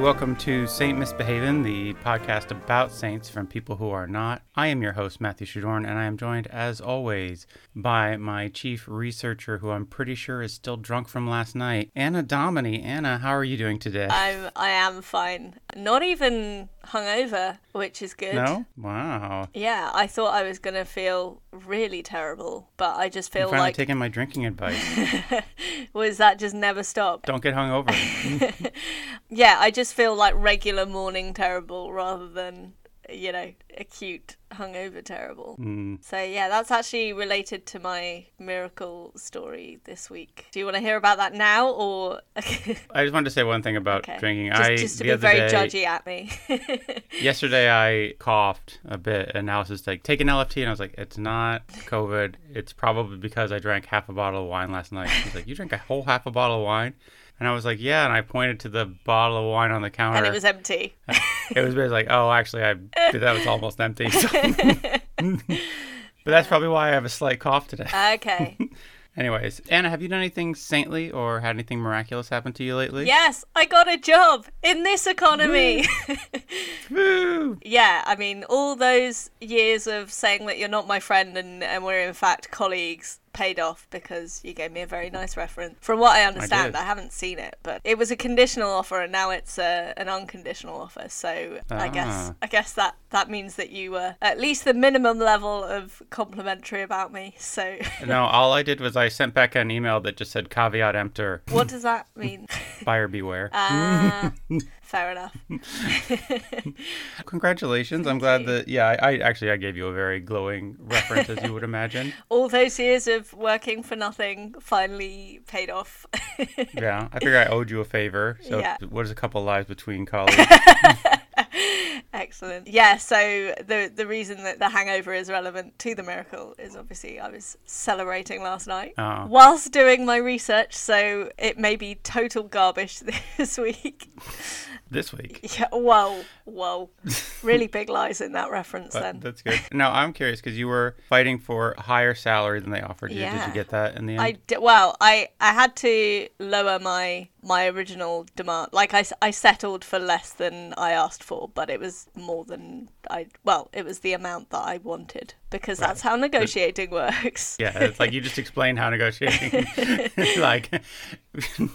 Welcome to Saint Misbehavin', the podcast about saints from people who are not. I am your host, Matthew Shadorn, and I am joined, as always, by my chief researcher, who I'm pretty sure is still drunk from last night, Anna Domini. Anna, how are you doing today? I'm I am fine. Not even hungover, which is good. no? Wow. Yeah, I thought I was gonna feel really terrible, but I just feel You're finally like taking my drinking advice. was that just never stopped. Don't get hungover. Yeah, I just feel like regular morning terrible rather than you know acute hungover terrible. Mm. So yeah, that's actually related to my miracle story this week. Do you want to hear about that now, or I just wanted to say one thing about okay? drinking. Just, I just to be very day, judgy at me. Yesterday I coughed a bit, and Alice was like, "Take an LFT," and I was like, "It's not COVID. It's probably because I drank half a bottle of wine last night." She's like, "You drank a whole half a bottle of wine?" And I was like, "Yeah." And I pointed to the bottle of wine on the counter. and it was empty. It was basically like, "Oh, actually, I that was almost empty." So. but that's probably why I have a slight cough today. Okay. Anyways, Anna, have you done anything saintly or had anything miraculous happen to you lately? Yes, I got a job in this economy. Woo! yeah, I mean, all those years of saying that you're not my friend and, and we're in fact colleagues paid off because you gave me a very nice reference. From what I understand, did. I, haven't seen it, but it was a conditional offer and now it's a, an unconditional offer. So I guess Ah. I guess that that means that you were at least the minimum level of complimentary about me. So No, all I did was I sent back an email that just said caveat emptor, what does that mean? buyer beware. Ah, fair enough. Congratulations. I'm glad you. that yeah, I, I actually I gave you a very glowing reference as you would imagine. all those years of working for nothing finally paid off. Yeah. I figure I owed you a favor. So Yeah. what is a couple lives between colleagues? Excellent. Yeah, so the the reason that the hangover is relevant to the miracle is obviously I was celebrating last night Oh. whilst doing my research, so it may be total garbage this week. This week. Yeah, whoa, whoa. Really big lies in that reference But then. that's good. Now I'm curious because you were fighting for a higher salary than they offered you. Did you get that in the end? I d- well, I I had to lower my my original demand. Like I, I settled for less than I asked for, but it was more than I. Well, it was the amount that I wanted because that's how negotiating works. Yeah, it's like you just explained how negotiating. like,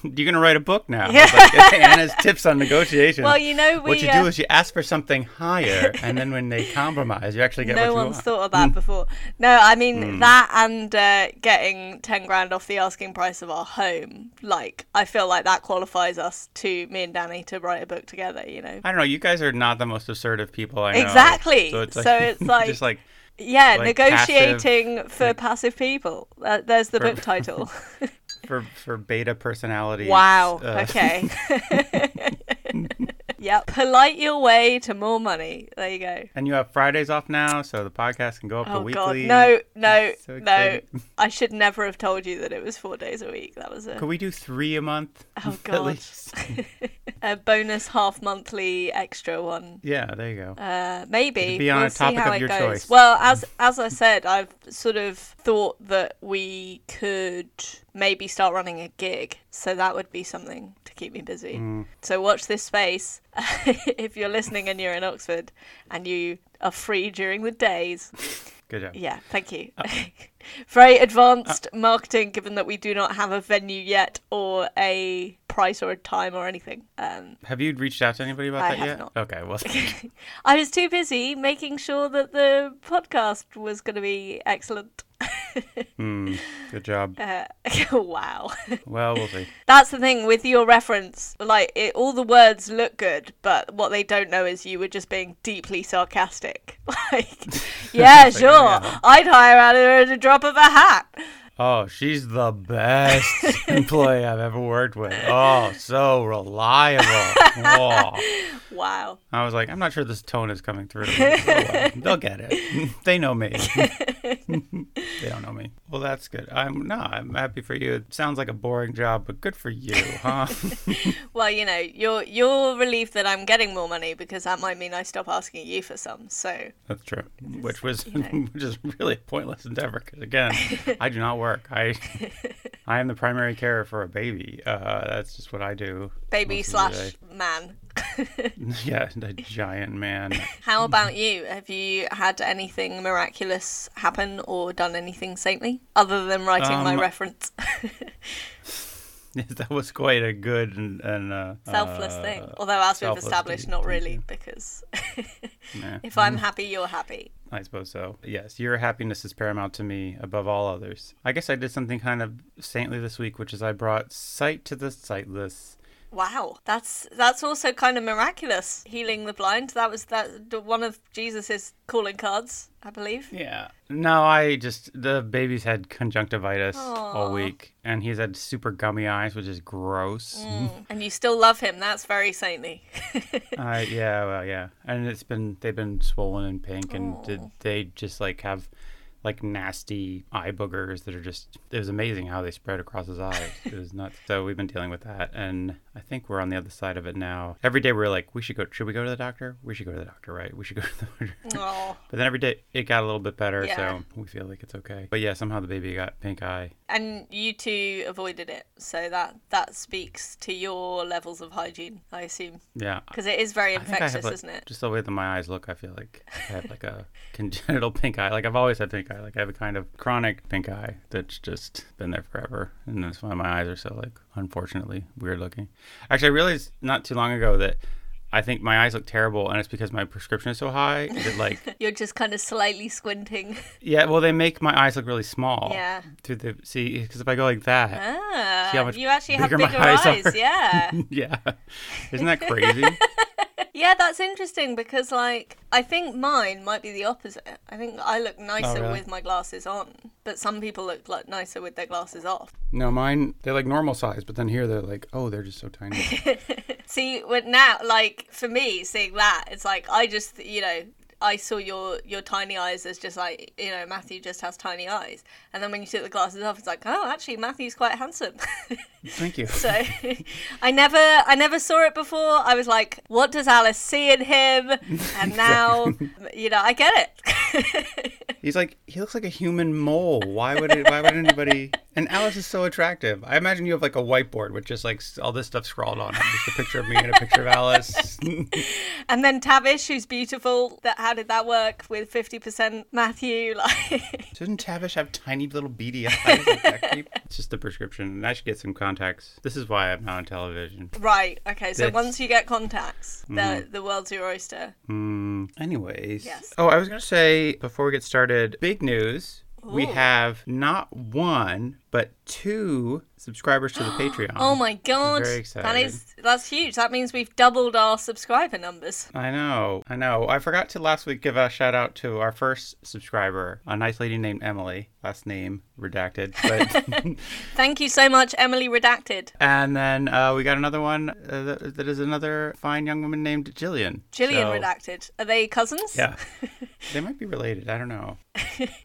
you're gonna write a book now. It's like Anna's tips on negotiation. Well, you know, we what you uh, do is you ask for something higher, and then when they compromise, you actually get no what you one's want. thought of that before. No, I mean Hmm. that and uh, getting ten grand off the asking price of our home. Like, I feel like that qualifies us to me and Danny to write a book together. You know. I don't know. You guys are not the most assertive people I know. Exactly. So it's like, So it's like- just like Yeah, Like negotiating for like- passive people. Uh, there's the For- book title. for for beta personality. wow. uh, Okay. yep. Polite your way to more money. There you go. And you have Fridays off now, so the podcast can go up to Oh god. weekly. No, no, So no. I should never have told you that it was four days a week. That was a Could we do three a month? Oh, God. a bonus half monthly extra one. Yeah, there you go. Uh, maybe It'd be on we'll a topic of your goes. choice. Well, as as I said, I've sort of thought that we could maybe start running a gig, so that would be something to keep me busy. Mm. So watch this space if you're listening and you're in Oxford and you are free during the days. Good job. Yeah, thank you. Uh, Very advanced marketing, given that we do not have a venue yet or a price or a time or anything. Um, Have you reached out to anybody about I that have yet? not. Okay, well, I was too busy making sure that the podcast was going to be excellent. hmm, good job. Uh, wow. Well, we'll see. That's the thing with your reference. Like, it, all the words look good, but what they don't know is you were just being deeply sarcastic. Like, yeah, sure. yeah. I'd hire out her at a drop of a hat. Oh, she's the best employee I've ever worked with. Oh, so reliable. Oh. Wow. I was like, I'm not sure this tone is coming through. Oh, well, they'll get it. They know me. they don't know me. Well, that's good. I'm no, I'm happy for you. It sounds like a boring job, but good for you, huh? Well, you know, you're you're relieved that I'm getting more money because that might mean I stop asking you for some. So That's true. Which was you know. which is really a pointless endeavor because again, I do not work. I I am the primary carer for a baby. Uh, that's just what I do. baby most of the slash man. yeah, the giant man. How about you? Have you had anything miraculous happen or done anything saintly other than writing my Um, reference? that was quite a good and, and uh, Selfless uh, thing. Although, as we've established, not really, because Nah, if I'm happy, you're happy. I suppose so. Yes, your happiness is paramount to me above all others. I guess I did something kind of saintly this week, which is I brought sight to the sightless. Wow, that's that's also kind of miraculous. Healing the blind. That was that one of Jesus's calling cards, I believe. Yeah. No, I just the baby's had conjunctivitis all week, and he's had super gummy eyes, which is gross. Mm. And you still love him. That's very saintly. Uh, yeah, well, yeah, and it's been they've been swollen and pink, and did they just like have like nasty eye boogers that are just it was amazing how they spread across his eyes. It was nuts. So we've been dealing with that, and I think we're on the other side of it now. Every day we're like, we should go. Should we go to the doctor? We should go to the doctor, right? We should go to the doctor. oh. But then every day it got a little bit better, Yeah. so we feel like it's okay. But yeah, somehow the baby got pink eye. And you two avoided it, so that that speaks to your levels of hygiene, I assume, Yeah. because it is very I think I infectious, like, isn't it? just the way that my eyes look, I feel like I have like a congenital pink eye. Like I've always had pink eye. Like I have a kind of chronic pink eye that's just been there forever, and that's why my eyes are so like unfortunately weird looking. Actually, I realized not too long ago that I think my eyes look terrible, and it's because my prescription is so high that like You're just kind of slightly squinting. yeah, well they make my eyes look really small. Yeah. Through the see, because if I go like that, Ah, See how much you actually have bigger my bigger eyes eyes. Yeah. yeah, isn't that crazy? Yeah, that's interesting because, like, I think mine might be the opposite. I think I look nicer oh, really? with my glasses on, but some people look like nicer with their glasses off. no, mine they're like normal size, but then here they're like, oh, they're just so tiny. See, with now, like for me, seeing that, it's like I just, you know, I saw your your tiny eyes as just like, you know, Matthew just has tiny eyes, and then when you took the glasses off, it's like, oh, actually, Matthew's quite handsome. Thank you. so I never, I never saw it before. I was like, what does Alice see in him? And now, you know, I get it. He's like he looks like a human mole. Why would it, why would anybody? And Alice is so attractive. I imagine you have like a whiteboard with just like all this stuff scrawled on it, just a picture of me and a picture of Alice. and then Tavish, who's beautiful. That how did that work with fifty percent Matthew? Like, Doesn't Tavish have tiny little beady eyes? Like that creep? It's just the prescription, and I should get some contacts. This is why I'm not on television. right? Okay, so That's- once you get contacts, the the world's your oyster. Hmm. anyways. Yes. Oh, I was gonna say before we get started, big news. We Ooh. have not one but two subscribers to the Patreon. Oh my god, very that excited. is that's huge. That means we've doubled our subscriber numbers. I know, I know. I forgot to last week give a shout out to our first subscriber, a nice lady named Emily, last name redacted. But Thank you so much, Emily Redacted. and then uh, we got another one uh, that, that is another fine young woman named Jillian. Jillian So- Redacted. Are they cousins? Yeah, they might be related. I don't know.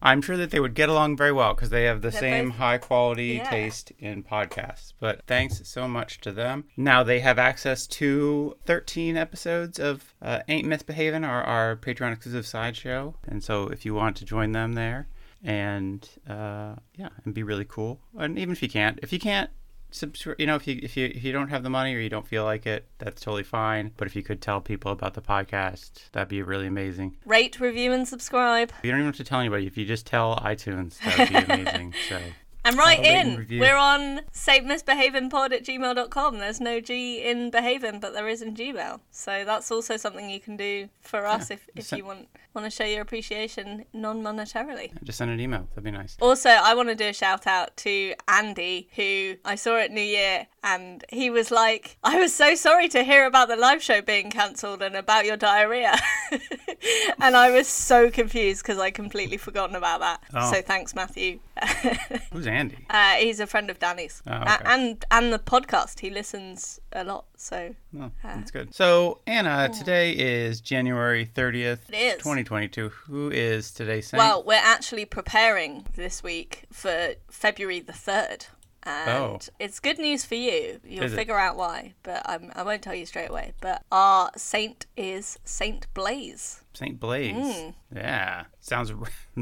I'm sure that they would get along very well because they have the They're same both- high quality Yeah. taste in podcasts. But thanks so much to them. Now they have access to 13 episodes of uh, Ain't Misbehaving, our, our Patreon exclusive sideshow. And so if you want to join them there and uh, yeah, and be really cool. And even if you can't, if you can't, subscribe you know if you if you if you don't have the money or you don't feel like it that's totally fine but if you could tell people about the podcast that'd be really amazing Rate, review, and subscribe. you don't even have to tell anybody. If you just tell iTunes, that would be amazing. so And write I'll rate and in. We're on savemisbehavingpod at gmail.com. There's no G in behaving, but there is in Gmail. So that's also something you can do for us if, if send- you want want to show your appreciation non monetarily. just send an email. That'd be nice. Also, I want to do a shout out to Andy, who I saw at New Year, and he was like, I was so sorry to hear about the live show being cancelled and about your diarrhea. and I was so confused because I completely forgotten about that. Oh. So thanks, Matthew. Who's Andy? Uh, he's a friend of Danny's, Oh, okay. and and the podcast. He listens a lot, so Oh, that's good. So Anna, today is January thirtieth, is. twenty twenty-two. Who is today saint? well, we're actually preparing this week for February the third. And Oh. it's good news for you. You'll Is it? figure out why, but I'm, I won't tell you straight away. But our saint is Saint Blaise. Saint Blaise. Mm. Yeah. Sounds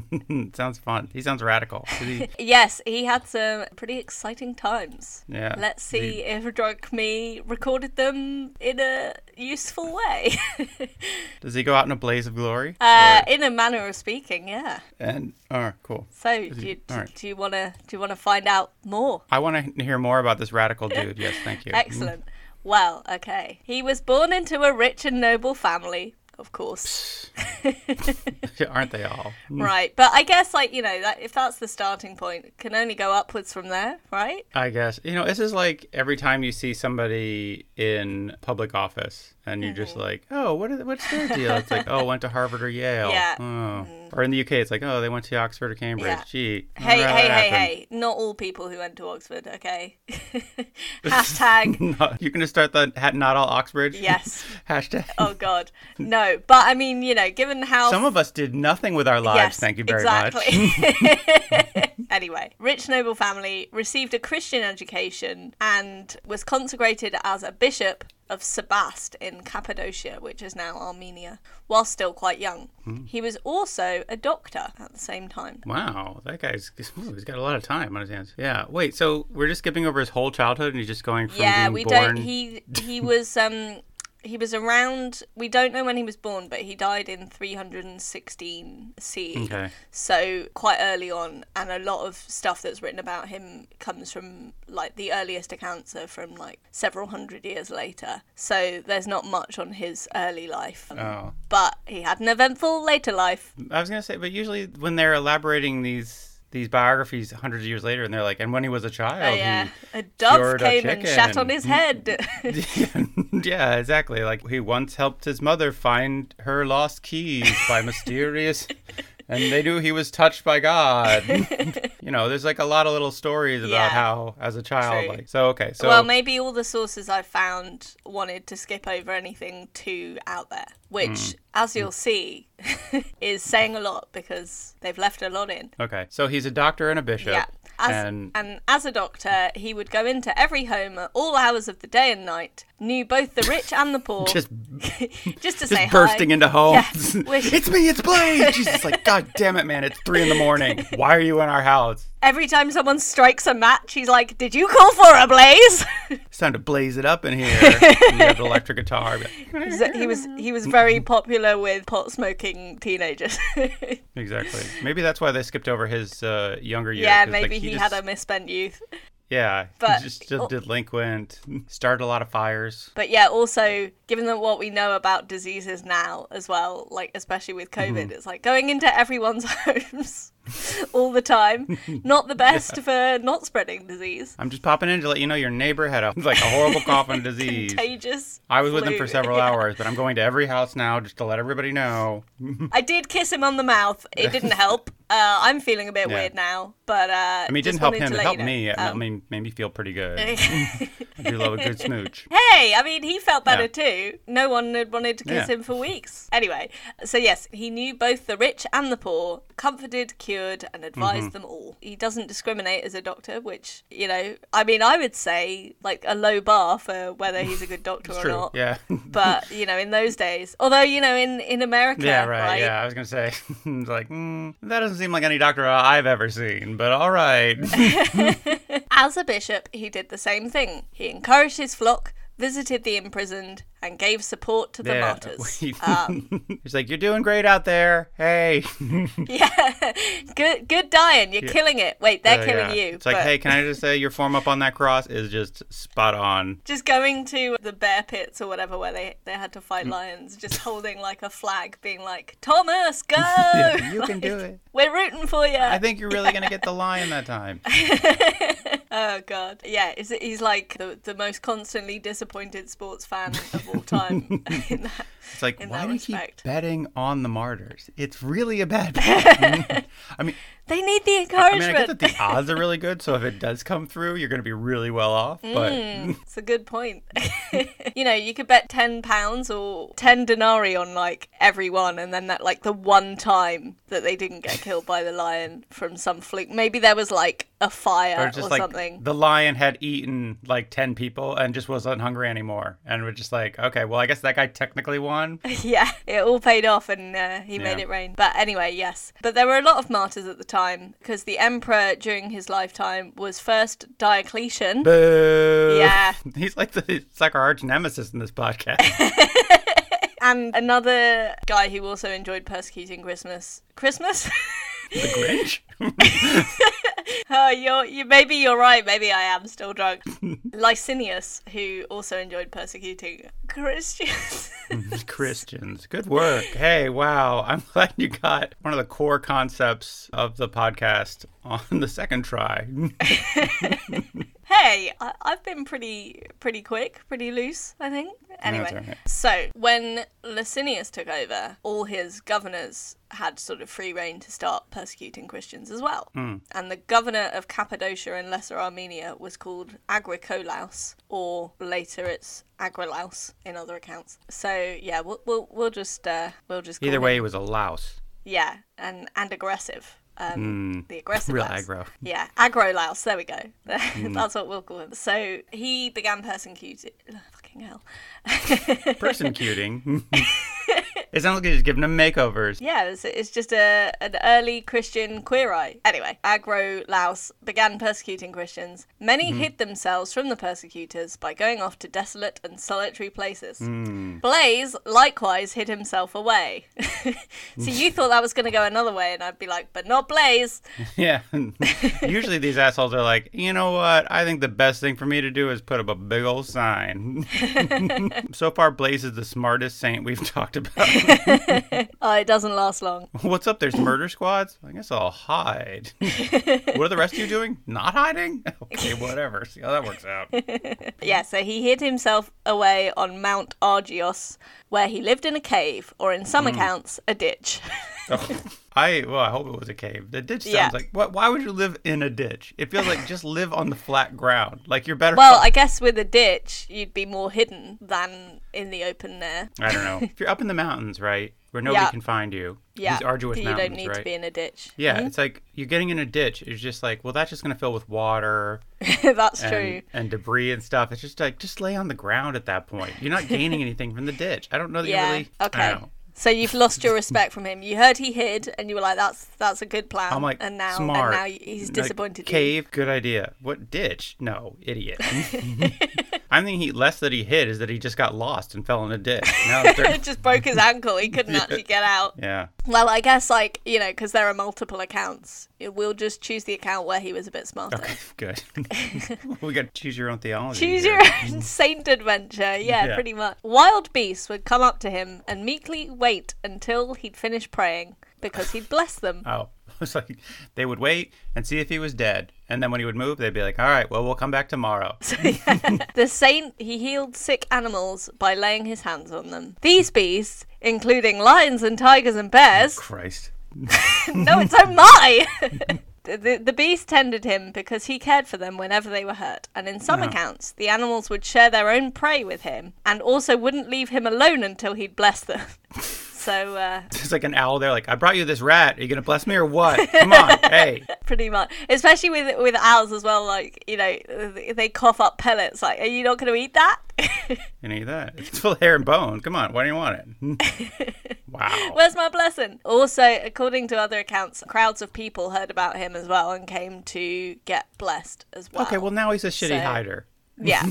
sounds fun. He sounds radical. He- Yes, he had some pretty exciting times. Yeah. Let's see if Drunk Me recorded them in a useful way. Does he go out in a blaze of glory? uh, Or- in a manner of speaking, yeah. and oh, cool. So, he- do you, all right. do you want to do you want to find out more? I want to hear more about this radical dude. Yes, thank you. Excellent. Well, okay. He was born into a rich and noble family, of course. Aren't they all? Hmm. right. But I guess, like, you know, that, if that's the starting point, it can only go upwards from there, right? I guess. You know, this is like every time you see somebody in public office and you're Mm-hmm. just like, oh, what is, what's their deal? It's like, oh, went to Harvard or Yale. Yeah. Oh. Or in the UK, it's like, oh, they went to Oxford or Cambridge. Yeah. Gee. Hey, hey, hey, hey. Not all people who went to Oxford, okay? Hashtag, No, you can just start the not all Oxbridge. yes. Hashtag. Oh, God. No. But I mean, you know, given how. Some of us did nothing with our lives. yes, thank you very much. exactly. much. anyway, rich noble family received a Christian education and was consecrated as a bishop of Sebaste in Cappadocia, which is now Armenia, while still quite young. Hmm. He was also a doctor at the same time. Wow, that guy's he's got a lot of time on his hands. Yeah. Wait, so we're just skipping over his whole childhood and he's just going from yeah, we born. don't. He he was um he was around. We don't know when he was born, but he died in 316 CE. Okay. So quite early on, and a lot of stuff that's written about him comes from like the earliest accounts are from like several hundred years later. So there's not much on his early life, Oh. but he had an eventful later life. I was gonna say, but usually when they're elaborating these these biographies hundreds of years later, and they're like, and when he was a child, Oh yeah, he a dove cured a came and chicken. on his head. yeah, exactly. Like he once helped his mother find her lost keys by mysterious, and they knew he was touched by God. you know, there's like a lot of little stories about Yeah. how, as a child, True. like so. Okay, so well, maybe all the sources I found wanted to skip over anything too out there, which, Mm. as you'll see, is saying a lot because they've left a lot in. okay, so he's a doctor and a bishop. Yeah. As, and and as a doctor, he would go into every home at all hours of the day and night, knew both the rich and the poor, just just to just say bursting hi. into homes. Yeah, it's me, it's Blaise. Jesus, like, God damn it, man! It's three in the morning. Why are you in our house? Every time someone strikes a match, he's like, "Did you call for a blaze?" It's time to blaze it up in here. you have electric guitar. He was he was very popular with pot smoking teenagers. Exactly. Maybe that's why they skipped over his uh, younger years. yeah, 'cause, like, maybe he, just- had a misspent youth. Yeah, but- he's just delinquent. Started a lot of fires. But yeah, also given that what we know about diseases now as well, like especially with COVID, Mm-hmm. it's like going into everyone's homes all the time. Not the best for not spreading disease. I'm just popping in to let you know your neighbor had a like a horrible cough and disease. Contagious. I was with him for several Yeah. hours, but I'm going to every house now just to let everybody know. I did kiss him on the mouth. It didn't help. Uh, I'm feeling a bit Yeah. weird now, but uh, I mean, it didn't help him. It helped you know. me. It Um, made, made me feel pretty good. I do love a good smooch. Hey, I mean, he felt better Yeah. too. No one had wanted to kiss Yeah. him for weeks. Anyway, so yes, he knew both the rich and the poor, comforted, cured, and advised Mm-hmm. them all. He doesn't discriminate as a doctor, which, you know, I mean, I would say like a low bar for whether he's a good doctor or true. not. Yeah. But, you know, in those days, although, you know, in, in America, Yeah, right, Yeah, I was gonna say, like mm, that doesn't seem like any doctor I've ever seen, but all right. As a bishop, he did the same thing. He encouraged his flock, visited the imprisoned, and gave support to the yeah, martyrs. Um, He's like, you're doing great out there. Hey, Yeah, good, good dying. You're killing it. Wait, they're Uh, killing yeah. you. It's like, hey, can I just say your form up on that cross is just spot on. just going to the bear pits or whatever where they they had to fight Mm. lions, just holding like a flag, being like, Thomas, go! Yeah, you can do it. We're rooting for you. I think you're really gonna get the lion that time. oh god, yeah. Is he's like the the most constantly disappointed sports fan of all time. in that. It's like, why do you keep betting on the martyrs? It's really a bad bet. I mean, They need the encouragement. I mean, I get that the odds are really good, so if it does come through, you're going to be really well off. Mm, but It's a good point. you know, you could bet ten pounds or ten denarii on like everyone, and then that like the one time that they didn't get killed by the lion from some fluke. Maybe there was like a fire or or, like something. the lion had eaten like 10 people and just wasn't hungry anymore. And we're just like, okay, well, I guess that guy technically won. yeah, it all paid off, and uh, he made it rain. But anyway, yes. But there were a lot of martyrs at the time because the emperor during his lifetime was first Diocletian. Boo. Yeah. He's like the it's like our arch nemesis in this podcast. and another guy who also enjoyed persecuting Christmas. Christmas? The Grinch. oh, you're you. Maybe you're right. Maybe I am still drunk. Licinius, who also enjoyed persecuting Christians. Christians. Good work. Hey, wow. I'm glad you got one of the core concepts of the podcast on the second try. Hey, I, I've been pretty pretty quick, pretty loose. I think. Anyway, all right. so when Licinius took over, all his governors had sort of free reign to start persecuting Christians as well. And the governor of Cappadocia and Lesser Armenia was called Agricolaus, or later it's Agrolaus in other accounts. So yeah, we'll we'll, we'll just uh, we'll just call Either him- way, it was a louse. yeah, and and aggressive. Um, the aggressive Real aggro. Yeah, aggro louse. There we go. That's what we'll call him. So he began persecuting. Fucking hell. Persecuting. it sounds like he's giving them makeovers. Yeah, it's, it's just a an early Christian queer eye. Anyway, Agrolaus began persecuting Christians. Many mm-hmm. hid themselves from the persecutors by going off to desolate and solitary places. Mm. Blaise likewise hid himself away. so you thought that was going to go another way, and I'd be like, but not Blaise. Yeah. Usually these assholes are like, you know what? I think the best thing for me to do is put up a big old sign. so far, Blaise is the smartest saint we've talked about. Oh, it doesn't last long. What's up? There's murder squads? I guess I'll hide. what are the rest of you doing? Not hiding? Okay, whatever. See how that works out. Yeah, so he hid himself away on Mount Argios, where he lived in a cave, or in some hmm. accounts, a ditch. Oh, I well, I hope it was a cave. The ditch sounds Yeah. like what? Why would you live in a ditch? It feels like just live on the flat ground. Like you're better. well, off- I guess with a ditch, you'd be more hidden than in the open air. I don't know. If you're up in the mountains, right, where nobody can find you, Yeah, these arduous you mountains, don't need right? to be in a ditch. Yeah, mm-hmm. it's like you're getting in a ditch. It's just like, well, that's just gonna fill with water That's and, true. and debris and stuff. It's just like just lay on the ground at that point. You're not gaining anything from the ditch. I don't know that Yeah. you really. Okay. So you've lost your respect from him. You heard he hid, and you were like, "That's that's a good plan." I'm like and now smart. and now he's Like, disappointed you. cave, good idea. What ditch? No, idiot. I'm thinking he less that he hid is that he just got lost and fell in a ditch. Now just broke his ankle. He couldn't actually get out. yeah. Well, I guess like you know, because there are multiple accounts, we'll just choose the account where he was a bit smarter. Okay, good. we got to choose your own theology. Choose here. your own saint adventure. Yeah, Yeah. pretty much. Wild beasts would come up to him and meekly wait until he'd finished praying because he'd bless them. Oh, it's like they would wait and see if he was dead, and then when he would move, they'd be like, "All right, well, we'll come back tomorrow." The saint, he healed sick animals by laying his hands on them. These beasts, including lions and tigers and bears, oh, Christ. no, it's oh my! The, the beast tended him because he cared for them whenever they were hurt, and in some Yeah. accounts, the animals would share their own prey with him and also wouldn't leave him alone until he'd blessed them. so, uh, It's like an owl. They're like, "I brought you this rat. Are you gonna bless me or what? Come on, hey." pretty much, especially with with owls as well. Like you know, they cough up pellets. Like, are you not to eat that? You need that. It's full of hair and bone. Come on, why do you want it? wow. Where's my blessing? Also, according to other accounts, crowds of people heard about him as well and came to get blessed as well. Okay, well now he's a shitty So- hider. yeah,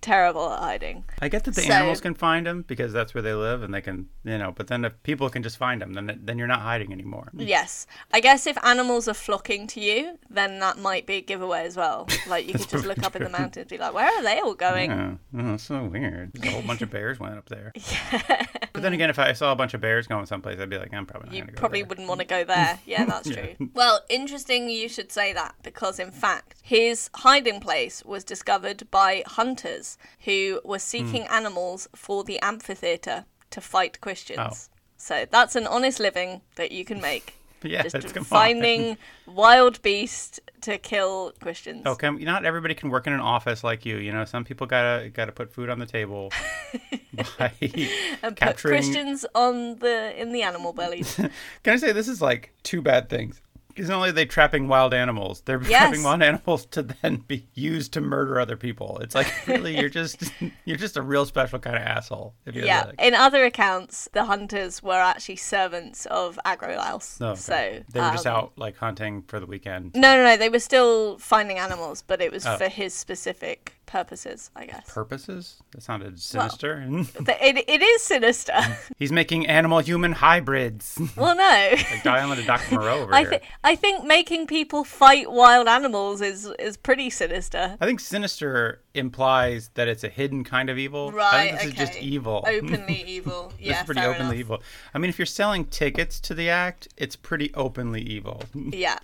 terrible at hiding. I get that the So- animals can find him because that's where they live, and they can, you know. But then if people can just find him, then then you're not hiding anymore. Yes, I guess if animals are flocking to you, then that might be a giveaway as well. Like you could just look up in the mountains, and be like, "Where are they all going?" Yeah, oh, that's so weird. Just a whole bunch of bears went up there. But then again, if I saw a bunch of bears going someplace, I'd be like, I'm probably not You gonna go probably there. wouldn't want to go there. Yeah, that's true. Well, interesting you should say that because, in fact, his hiding place was discovered by hunters who were seeking Hmm. animals for the amphitheatre to fight Christians. Oh. So that's an honest living that you can make. Yeah, just on. finding wild beasts to kill Christians. Oh, come, not everybody can work in an office like you. You know, some people gotta gotta put food on the table by and put capturing. Christians on the in the animal bellies. Can I say this is like two bad things? Because not only are they trapping wild animals, they're Yes. trapping wild animals to then be used to murder other people. It's like really, you're just you're just a real special kind of asshole. Yeah. like- In other accounts, the hunters were actually servants of Agrolaus. No, okay. So they were just um, out like hunting for the weekend. No, no, no. They were still finding animals, but it was Oh. for his specific purposes, I guess. Purposes? That sounded sinister. Th- it, it is sinister. He's making animal-human hybrids. well, no. like Island of Dr. Moreau over I, here. I think making people fight wild animals is is pretty sinister. I think sinister implies that it's a hidden kind of evil. I Right, think this is just evil. Openly evil. This Yeah, is pretty openly enough. evil. I mean, if you're selling tickets to the act, it's pretty openly evil. Yeah.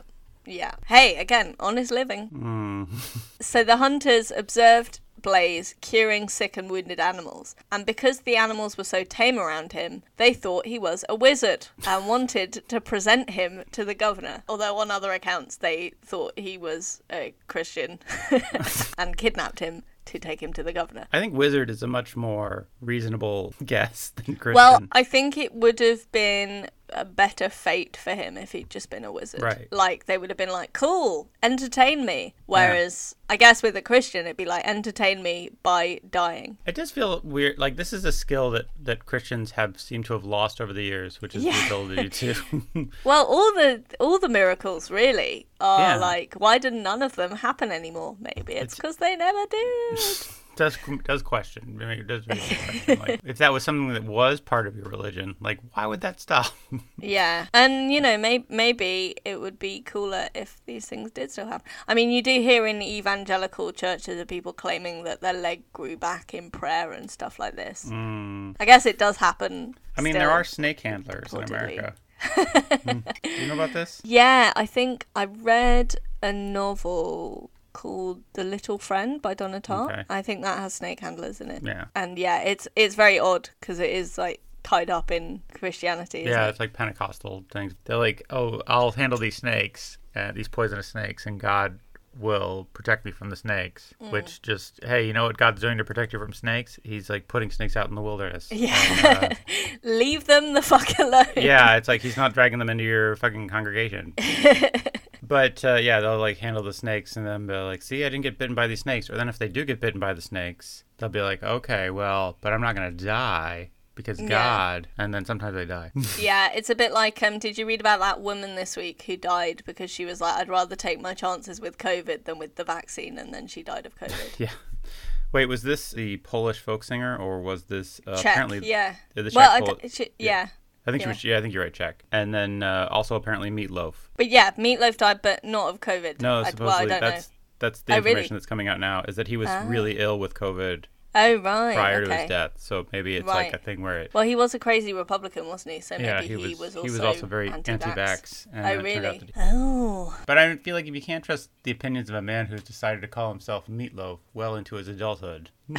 Yeah. Hey, again, honest living. Hmm. So the hunters observed Blaise curing sick and wounded animals, and because the animals were so tame around him, they thought he was a wizard and wanted to present him to the governor. Although on other accounts they thought he was a Christian and kidnapped him to take him to the governor. I think wizard is a much more reasonable guess than Christian. Well, I think it would have been a better fate for him if he'd just been a wizard. Right. Like they would have been like, "Cool, entertain me." Whereas I guess with a Christian, it'd be like, "Entertain me by dying." it does feel weird. Like this is a skill that that Christians have seemed to have lost over the years, which is Yeah. the ability to. Well, all the all the miracles really are Yeah. like, why did none of them happen anymore? Maybe It's- because they never did. does does question. I mean, it does raise the question. Like, if that was something that was part of your religion, like why would that stop? Yeah, and you know, may- maybe it would be cooler if these things did still happen. I mean, you do hear in evangelical churches of people claiming that their leg grew back in prayer and stuff like this. I guess it does happen. Mm. I mean, still. there are snake handlers in. America. Do you know about this? Yeah, I think I read a novel called The Little Friend by Donna Tartt. Okay. I think that has snake handlers in it. Yeah. And yeah, it's it's very odd because it is like tied up in Christianity. Yeah, it? it's like Pentecostal things. They're like, oh, I'll handle these snakes, uh, these poisonous snakes, and God will protect me from the snakes. Mm. Which just, hey, you know what God's doing to protect you from snakes? He's like putting snakes out in the wilderness. Yeah. And, uh, Leave them the fuck alone. yeah, it's like he's not dragging them into your fucking congregation. But uh, yeah, they'll like handle the snakes and then be like, see, I didn't get bitten by these snakes. Or then if they do get bitten by the snakes, they'll be like, okay, well, but I'm not going to die because Yeah. God. And then sometimes they die. Yeah, it's a bit like um did you read about that woman this week who died because she was like I'd rather take my chances with COVID than with the vaccine and then she died of COVID. yeah. Wait, was this the Polish folk singer or was this uh, Check. apparently yeah. the Czech well, Pol- d- she- yeah. I think she was, yeah, I think you're right, Czech. And then uh, also apparently Meatloaf. But yeah, Meatloaf died but not of COVID. No, I, well, I supposedly that's know. that's the Oh, really? information that's coming out now is that he was really ill with COVID Oh right. prior to okay. his death. So maybe it's Right. like a thing where it Well, he was a crazy Republican, wasn't he? So maybe yeah, he, he was was also he was also very anti-vax. anti-vax. Oh it turned out really? he- Oh. But I feel like if you can't trust the opinions of a man who's decided to call himself Meatloaf well into his adulthood.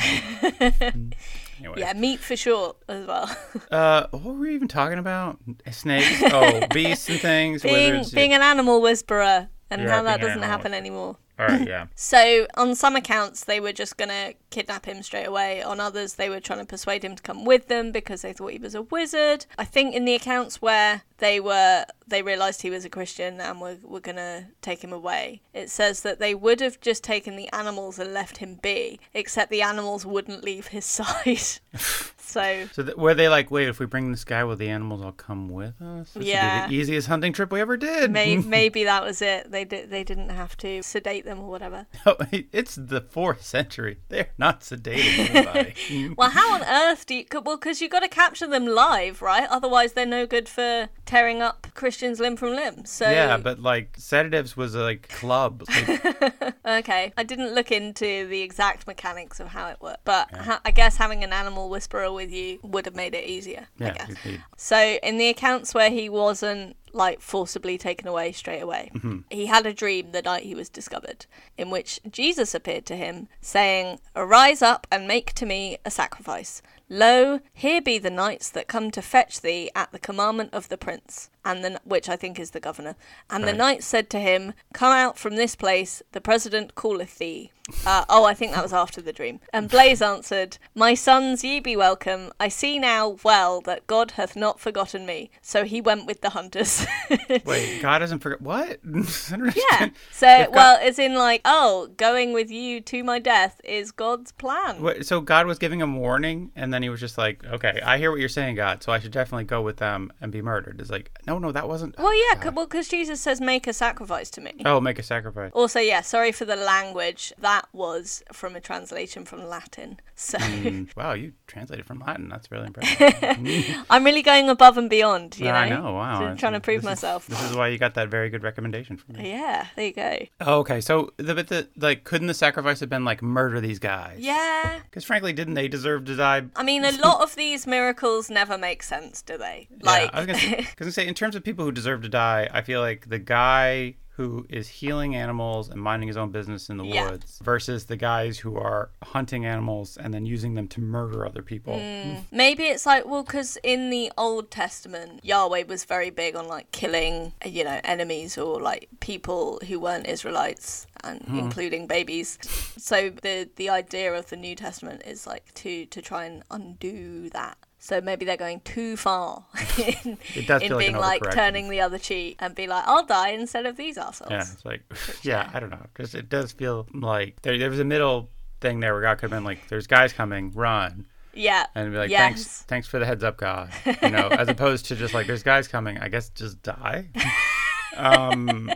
anyway. Yeah, meat for short as well. Uh, what were we even talking about? Snakes? Oh, beasts and things. being wizards. being an animal whisperer and how that doesn't happen anymore. All right, yeah. So, on some accounts, they were just going to kidnap him straight away. On others, they were trying to persuade him to come with them because they thought he was a wizard. I think in the accounts where they were, they realized he was a Christian and were, were going to take him away, it says that they would have just taken the animals and left him be, except the animals wouldn't leave his side. so, So th- were they like, wait, if we bring this guy will the animals, I'll come with us? This Yeah. be the easiest hunting trip we ever did. may, maybe that was it. They, di- they didn't have to sedate them or whatever. it's the fourth century. They're not sedating anybody. Well, how on earth do you? Well, because you got to capture them live, right? Otherwise, they're no good for tearing up Christians limb from limb. So yeah, but like sedatives was a like club. Like, okay, I didn't look into the exact mechanics of how it worked, but ha- I guess having an animal whisperer with you would have made it easier. I guess. indeed. So in the accounts where he wasn't like forcibly taken away straight away. Mm-hmm. He had a dream the night he was discovered, in which Jesus appeared to him, saying, Arise up and make to me a sacrifice. Lo, here be the knights that come to fetch thee at the commandment of the prince, and the, which I think is the governor. And the Right. knights said to him, Come out from this place, the president calleth thee. Uh, oh, I think that was after the dream. And Blaise answered, My sons, ye be welcome. I see now well that God hath not forgotten me. So he went with the hunters. Wait, God doesn't forget what? Yeah. So, If God- well, it's in like, oh, going with you to my death is God's plan. Wait, so God was giving him warning, and then he was just like, "Okay, I hear what you're saying, God. So I should definitely go with them and be murdered." It's like, no, no, that wasn't. Well, yeah, c- well, because Jesus says, make a sacrifice to me. Oh, make a sacrifice. Also, yeah, sorry for the language. That was from a translation from Latin. So Mm, wow, you translated from Latin. That's really impressive. I'm really going above and beyond, you Yeah, know? I know. Wow, So I'm trying to prove this is- myself. This is why you got that very good recommendation from me. Yeah, there you go. Oh, okay, so the bit that like couldn't the sacrifice have been like murder these guys? Yeah. Because frankly, didn't they deserve to die? I mean, a lot of these miracles never make sense, do they? Like, yeah, I was gonna say, 'cause I was gonna say in terms of people who deserve to die, I feel like the guy who is healing animals and minding his own business in the Yeah. woods versus the guys who are hunting animals and then using them to murder other people. Mm. maybe it's like, well, because in the Old Testament, Yahweh was very big on like killing, you know, enemies or like people who weren't Israelites. And Hmm. including babies, so the the idea of the New Testament is like to to try and undo that. So maybe they're going too far in, in like being an like turning the other cheek and be like, I'll die instead of these assholes. Yeah, it's like, yeah, I don't know. Because it does feel like there, there was a middle thing there where God could have been like, "There's guys coming, run," Yeah. and be like, yes. "Thanks, thanks for the heads up, God," you know, as opposed to just like, "There's guys coming, I guess just die." um,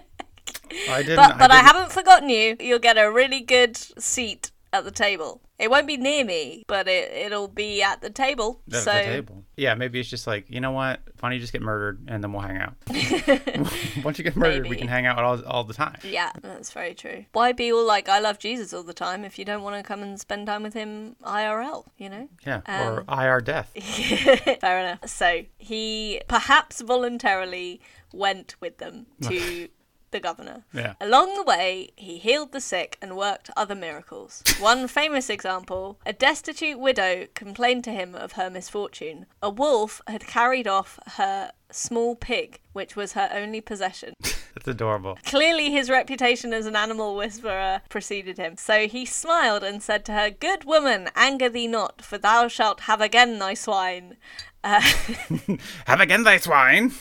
I didn't. But but I, didn't- haven't forgotten you. You'll get a really good seat at the table. It won't be near me, but it it'll be at the table. the, so the table. Yeah, maybe it's just like, you know what? Why don't you just get murdered and then we'll hang out. Once you get murdered, we can hang out all, all the time. yeah, that's very true. Why be all like I love Jesus all the time if you don't want to come and spend time with him IRL? You know. Yeah, Um, or IR death. Fair enough. So he perhaps voluntarily went with them to the governor. Yeah. Along the way, he healed the sick and worked other miracles. One famous example a destitute widow complained to him of her misfortune. A wolf had carried off her small pig, which was her only possession. That's adorable. Clearly, his reputation as an animal whisperer preceded him. So he smiled and said to her, Good woman, anger thee not, for thou shalt have again thy swine. Have again thy swine.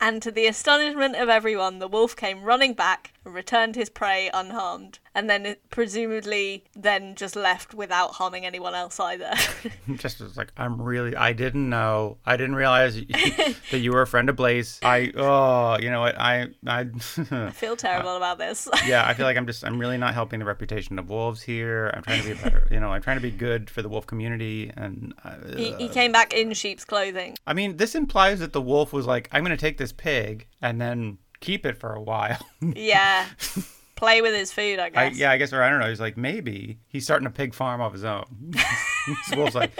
and to the astonishment of everyone, the wolf came running back returned his prey unharmed. And then, presumably, then just left without harming anyone else either. just was like, I'm really, I didn't know, I didn't realize that you were a friend of Blaise. I, oh, you know what, I, I, I feel terrible about this. yeah, I feel like I'm just, I'm really not helping the reputation of wolves here. I'm trying to be better, you know, I'm trying to be good for the wolf community, and uh, he, he came back in sheep's clothing. I mean, this implies that the wolf was like, I'm going to take this pig and then keep it for a while. Yeah. Play with his food, I I, guess. yeah, I guess, or I don't know. He's like, maybe he's starting a pig farm of his own. this wolf's like,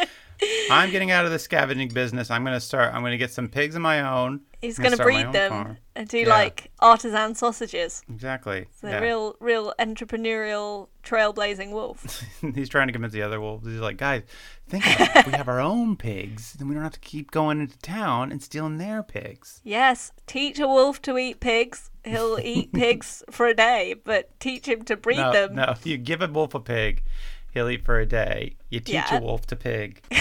I'm getting out of the scavenging business. I'm going to start, I'm going to get some pigs of my own. He's gonna going to breed them farm. And do Yeah. like artisan sausages. Exactly. The yeah. real, real entrepreneurial, trailblazing wolf. he's trying to convince the other wolves. He's like, guys, think about it. we have our own pigs, then we don't have to keep going into town and stealing their pigs. yes, teach a wolf to eat pigs. He'll eat pigs for a day, but teach him to breed No, them. no, you give a wolf a pig, he'll eat for a day. You teach Yeah. a wolf to pig.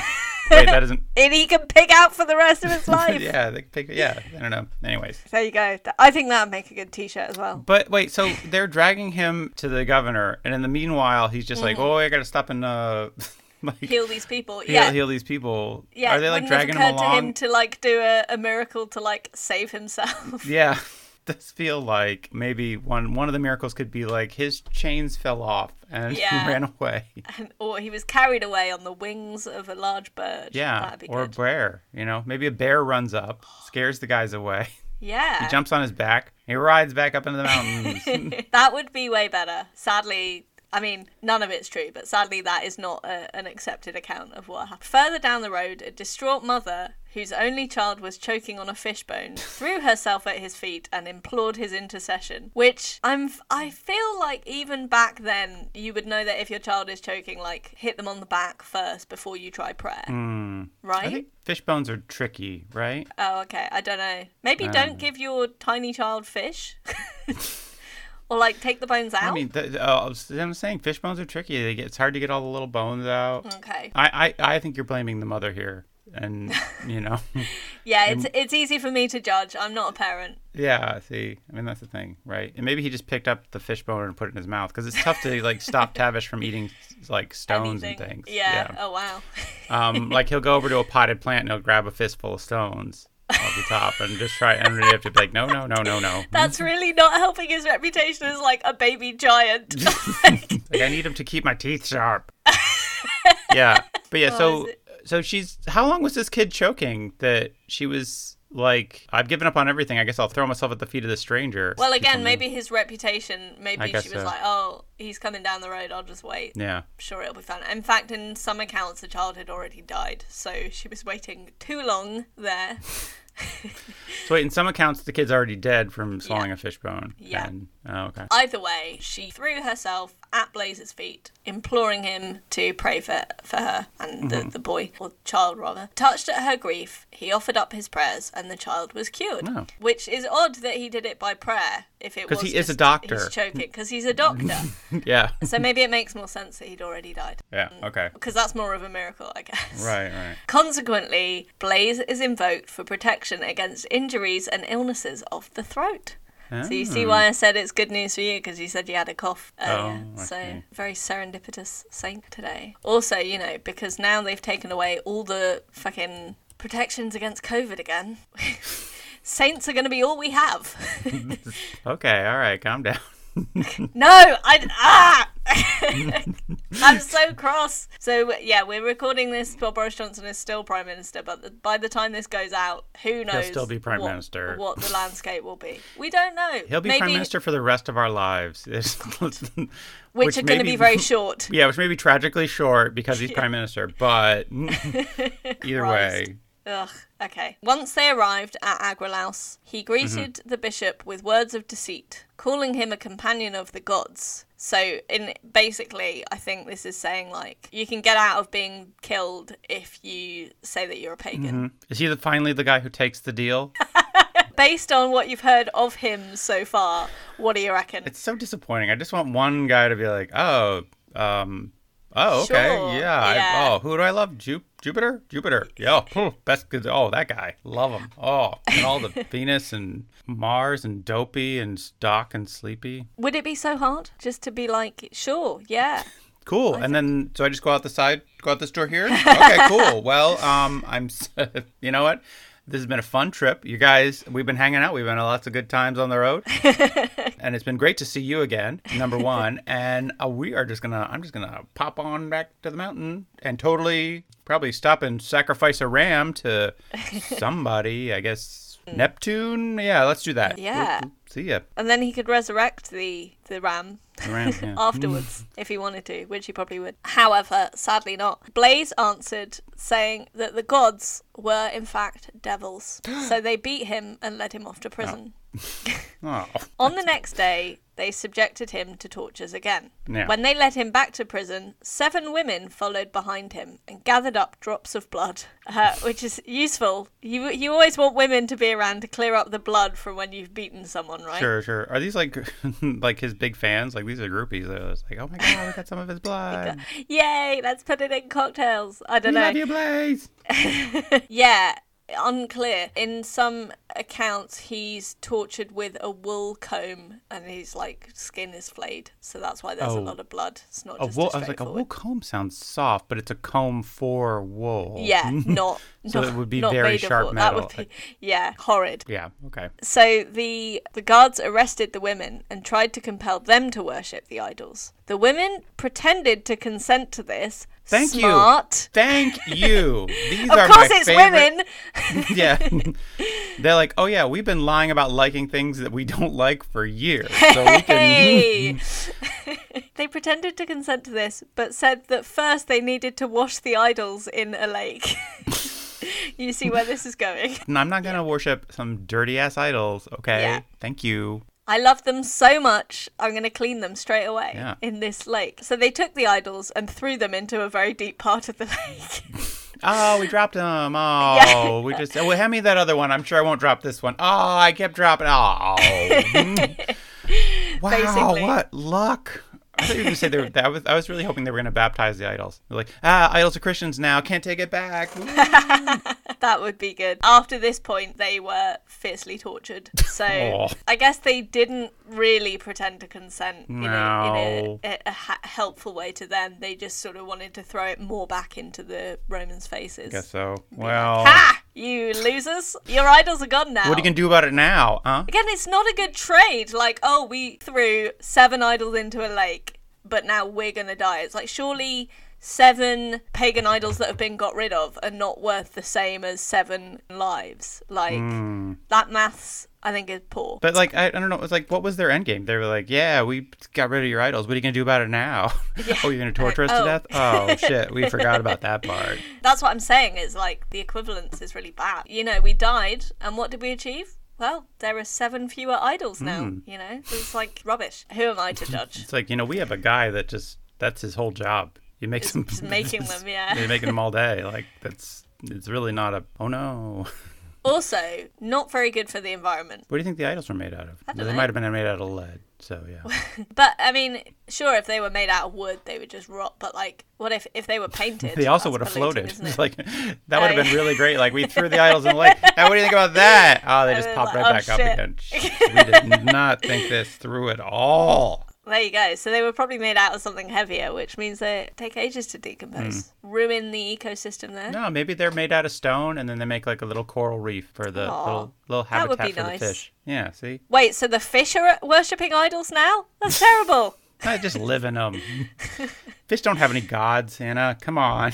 Wait, that isn't. And he can pig out for the rest of his life. yeah, the pig. Yeah, I don't know. Anyways, There you go. I think that would make a good t-shirt as well. but wait, so they're dragging him to the governor, and in the meanwhile, he's just like, Mm-hmm. "Oh, I got to stop and uh, like Heal these people. heal, yeah. heal these people." yeah. Are they like wouldn't dragging him along? to him to like do a, a miracle to like save himself. Yeah. Does feel like maybe one one of the miracles could be like his chains fell off and Yeah. he ran away. And, or he was carried away on the wings of a large bird. Yeah, or a bear. You know, maybe a bear runs up, scares the guys away. Yeah. He jumps on his back. He rides back up into the mountains. that would be way better. Sadly, I mean, none of it's true, but sadly, that is not a, an accepted account of what happened. Further down the road, a distraught mother whose only child was choking on a fishbone threw herself at his feet and implored his intercession. Which I'm, I feel like even back then, you would know that if your child is choking, like hit them on the back first before you try prayer, Hmm. right? I think fish bones are tricky, right? Oh, okay. I don't know. Maybe Um. don't give your tiny child fish. or like take the bones out. I mean, th- uh, I'm saying fish bones are tricky. They get, it's hard to get all the little bones out. okay. I, I, I think you're blaming the mother here, and you know, Yeah, it's it's easy for me to judge. I'm not a parent. yeah. See, I mean that's the thing, right? And maybe he just picked up the fish bone and put it in his mouth because it's tough to like stop Tavish from eating like stones Anything. and things. Yeah. Oh wow. Um, like he'll go over to a potted plant and he'll grab a fistful of stones the top and just try and you have to be like, no, no, no, no, no. That's mm-hmm. really not helping his reputation as like a baby giant. like I need him to keep my teeth sharp. yeah, but yeah. Oh, So so she's how long was this kid choking that she was like, I've given up on everything. I guess I'll throw myself at the feet of this stranger. well, again, maybe his reputation. Maybe she was so. like, "Oh, he's coming down the road. I'll just wait. Yeah. Sure, it'll be fine." In fact, in some accounts, the child had already died, so she was waiting too long there. So wait, in some accounts, the kid's already dead from swallowing a fish bone. Yeah. And, oh, okay. Either way, she threw herself at Blaise's feet, imploring him to pray for, for her and Mm-hmm. the, the boy, or child rather. Touched at her grief, he offered up his prayers and the child was cured. Oh. Which is odd that he did it by prayer if it 'Cause was he is a doctor. He's choking because he's a doctor. yeah. so maybe it makes more sense that he'd already died. Yeah. Okay. Because that's more of a miracle, I guess. Right. Right. Consequently, Blaise is invoked for protection against injuries and illnesses of the throat. So you see Ah. why I said it's good news for you because you said you had a cough earlier. Oh, I so very serendipitous saint today. Also, you know, because now they've taken away all the fucking protections against COVID again. Saints are going to be all we have. Okay. All right. Calm down. no, I ah. I'm so cross. So yeah, we're recording this while Boris Johnson is still prime minister, but the, by the time this goes out, who knows? He'll still be prime what, minister. What the landscape will be? We don't know. He'll be Maybe, prime minister for the rest of our lives. which, are going to be very short. Yeah, which may be tragically short because he's prime minister, but either way, Ugh. Okay. Once they arrived at Agrolaus, he greeted Mm-hmm. the bishop with words of deceit, calling him a companion of the gods. So, in basically, I think this is saying like you can get out of being killed if you say that you're a pagan. is he the, finally the guy who takes the deal? Based on what you've heard of him so far, what do you reckon? It's so disappointing. I just want one guy to be like, oh, um, oh, okay, Sure, yeah. yeah. I, oh, who do I love? Ju- Jupiter, Jupiter. Yeah, best. Oh, that guy. Love him. Oh, and all the Venus and Mars and Dopey and Stock and Sleepy. Would it be so hard just to be like, sure, yeah, Cool. and then, so I just go out the side, go out this door here. Okay, cool. Well, um, I'm. You know what? This has been a fun trip. You guys, we've been hanging out. We've been lots of good times on the road, and it's been great to see you again. Number one, and uh, we are just gonna. I'm just gonna pop on back to the mountain and totally probably stop and sacrifice a ram to somebody. I guess Neptune. Yeah, let's do that. Yeah. See ya. and then he could resurrect the the ram The ram, yeah. afterwards if he wanted to, which he probably would. However, sadly not. Blaise answered saying that the gods were in fact devils, so they beat him and led him off to prison. Oh. On the next day, they subjected him to tortures again. Yeah. When they led him back to prison, seven women followed behind him and gathered up drops of blood, uh, which is useful. You you always want women to be around to clear up the blood from when you've beaten someone, right? Sure, sure. Are these like like his big fans? Like these are groupies. They're like, oh my god, we got some of his blood. Yay! Let's put it in cocktails. I don't know. love you, Blaise. Yeah, unclear. In some accounts, he's tortured with a wool comb, and his like skin is flayed, so that's why there's Oh. a lot of blood. It's not A just wool. I was like, a wool comb sounds soft, but it's a comb for wool. Yeah, not. So not, it would be very sharp metal. That would be, yeah, horrid. Yeah. Okay. So the the guards arrested the women and tried to compel them to worship the idols. The women pretended to consent to this, Thank you. Smart. Thank you. These Of are course, my it's favorite. women. yeah. They're like, oh yeah, we've been lying about liking things that we don't like for years. So we can Hey! they pretended to consent to this, but said that first they needed to wash the idols in a lake. you see where this is going. I'm not gonna worship some dirty ass idols, okay? Yeah. Thank you. I love them so much, I'm going to clean them straight away Yeah. in this lake. So they took the idols and threw them into a very deep part of the lake. Oh, we dropped them. Oh, we just. Oh, well, hand me that other one. I'm sure I won't drop this one. Oh, I kept dropping. Oh. Mm. wow, Basically. what luck. I thought you were going to say they were, I was, I was really hoping they were going to baptize the idols. They're like, ah, idols are Christians now. Can't take it back. that would be good. After this point, they were fiercely tortured. So Oh. I guess they didn't really pretend to consent in, a, in a, a, a helpful way to them. They just sort of wanted to throw it more back into the Romans' faces. Guess so. Well, Ha! You losers! Your idols are gone now. what are you going to do about it now, huh? Again, it's not a good trade. Like, oh, we threw seven idols into a lake, but now we're gonna die. It's like surely seven pagan idols that have been got rid of are not worth the same as seven lives. Like that maths, I think, is poor. But like I, I don't know, it was like what was their end game? They were like, Yeah, we got rid of your idols. What are you gonna do about it now? oh, you're gonna torture us Oh. to death? Oh shit, we forgot about that part. That's what I'm saying. Is like the equivalence is really bad. You know, we died, and what did we achieve? Well, there are seven fewer idols now. Hmm. You know, it's like rubbish. Who am I to judge? It's like, you know, we have a guy that just that's his whole job. Makes them just making them, yeah. He's making them all day. Like that's it's really not a oh no. Also, not very good for the environment. What do you think the idols were made out of? they know. might have been made out of lead. So yeah. But I mean, sure, if they were made out of wood, they would just rot. But like, what if if they were painted? They also would have floated. isn't It's it? like that would have been really great. Like we threw the idols in the lake. Now, what do you think about that? Oh, they just popped like, right oh, back up again. We did not think this through at all. There you go. So they were probably made out of something heavier, which means they take ages to decompose, hmm. ruin the ecosystem there. No, maybe they're made out of stone, and then they make like a little coral reef for the Aw, little little that would habitat be for nice. the fish. Yeah, see, Wait, so the fish are worshipping idols now? That's terrible. I just live in them. fish don't have any gods, Anna. Come on.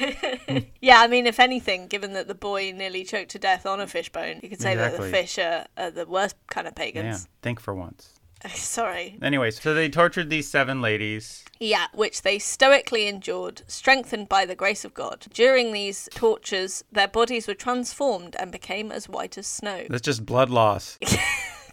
yeah, I mean, if anything, given that the boy nearly choked to death on a fishbone, you could say Exactly. that the fish are, are the worst kind of Yeah, pagans. think for once. Sorry. Anyways, so they tortured these seven ladies. Yeah, which they stoically endured, strengthened by the grace of God. During these tortures, their bodies were transformed and became as white as snow. That's just blood loss.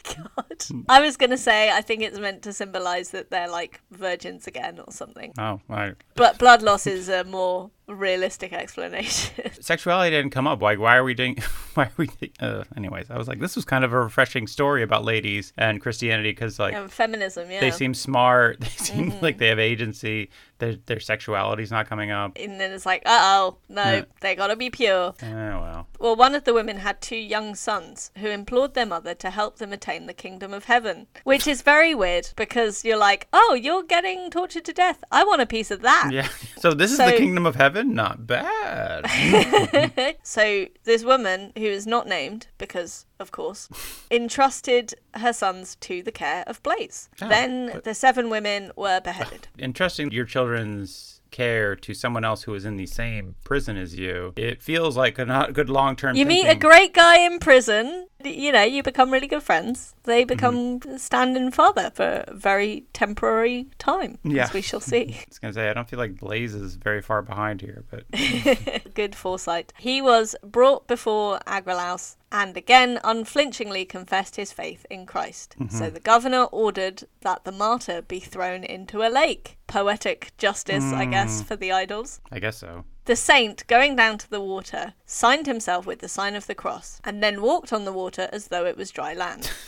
God. I was going to say, I think it's meant to symbolize that they're like virgins again or something. Oh, right. But blood loss is a more realistic explanation. Sexuality didn't come up. Like, why are we doing? Why are we? Uh, anyways, I was like, this was kind of a refreshing story about ladies and Christianity because, like, and feminism, yeah. they seem smart. They seem Mm-hmm. like they have agency. Their their sexuality's not coming up. and then it's like, uh oh, no, Yeah. they gotta be pure. Eh, well, Well, one of the women had two young sons who implored their mother to help them attain the kingdom of heaven, which is very weird because you're like, oh, you're getting tortured to death. I want a piece of that. yeah. So this is the kingdom of heaven. Not bad. So this woman, who is not named because, of course, entrusted her sons to the care of Blaise. Oh, then but- the seven women were beheaded. Entrusting your children's care to someone else who is in the same prison as you, it feels like a not good long term. You meet a great guy in prison. You know, you become really good friends. They become Mm-hmm. stand-in father for a very temporary time, Yeah. as we shall see. I was gonna say I don't feel like Blaise is very far behind here, but good foresight. He was brought before Agrolaus and again unflinchingly confessed his faith in Christ. Mm-hmm. So the governor ordered that the martyr be thrown into a lake. Poetic justice, I Mm. guess, for the idols. I guess so. The saint, going down to the water, signed himself with the sign of the cross, and then walked on the water as though it was dry land.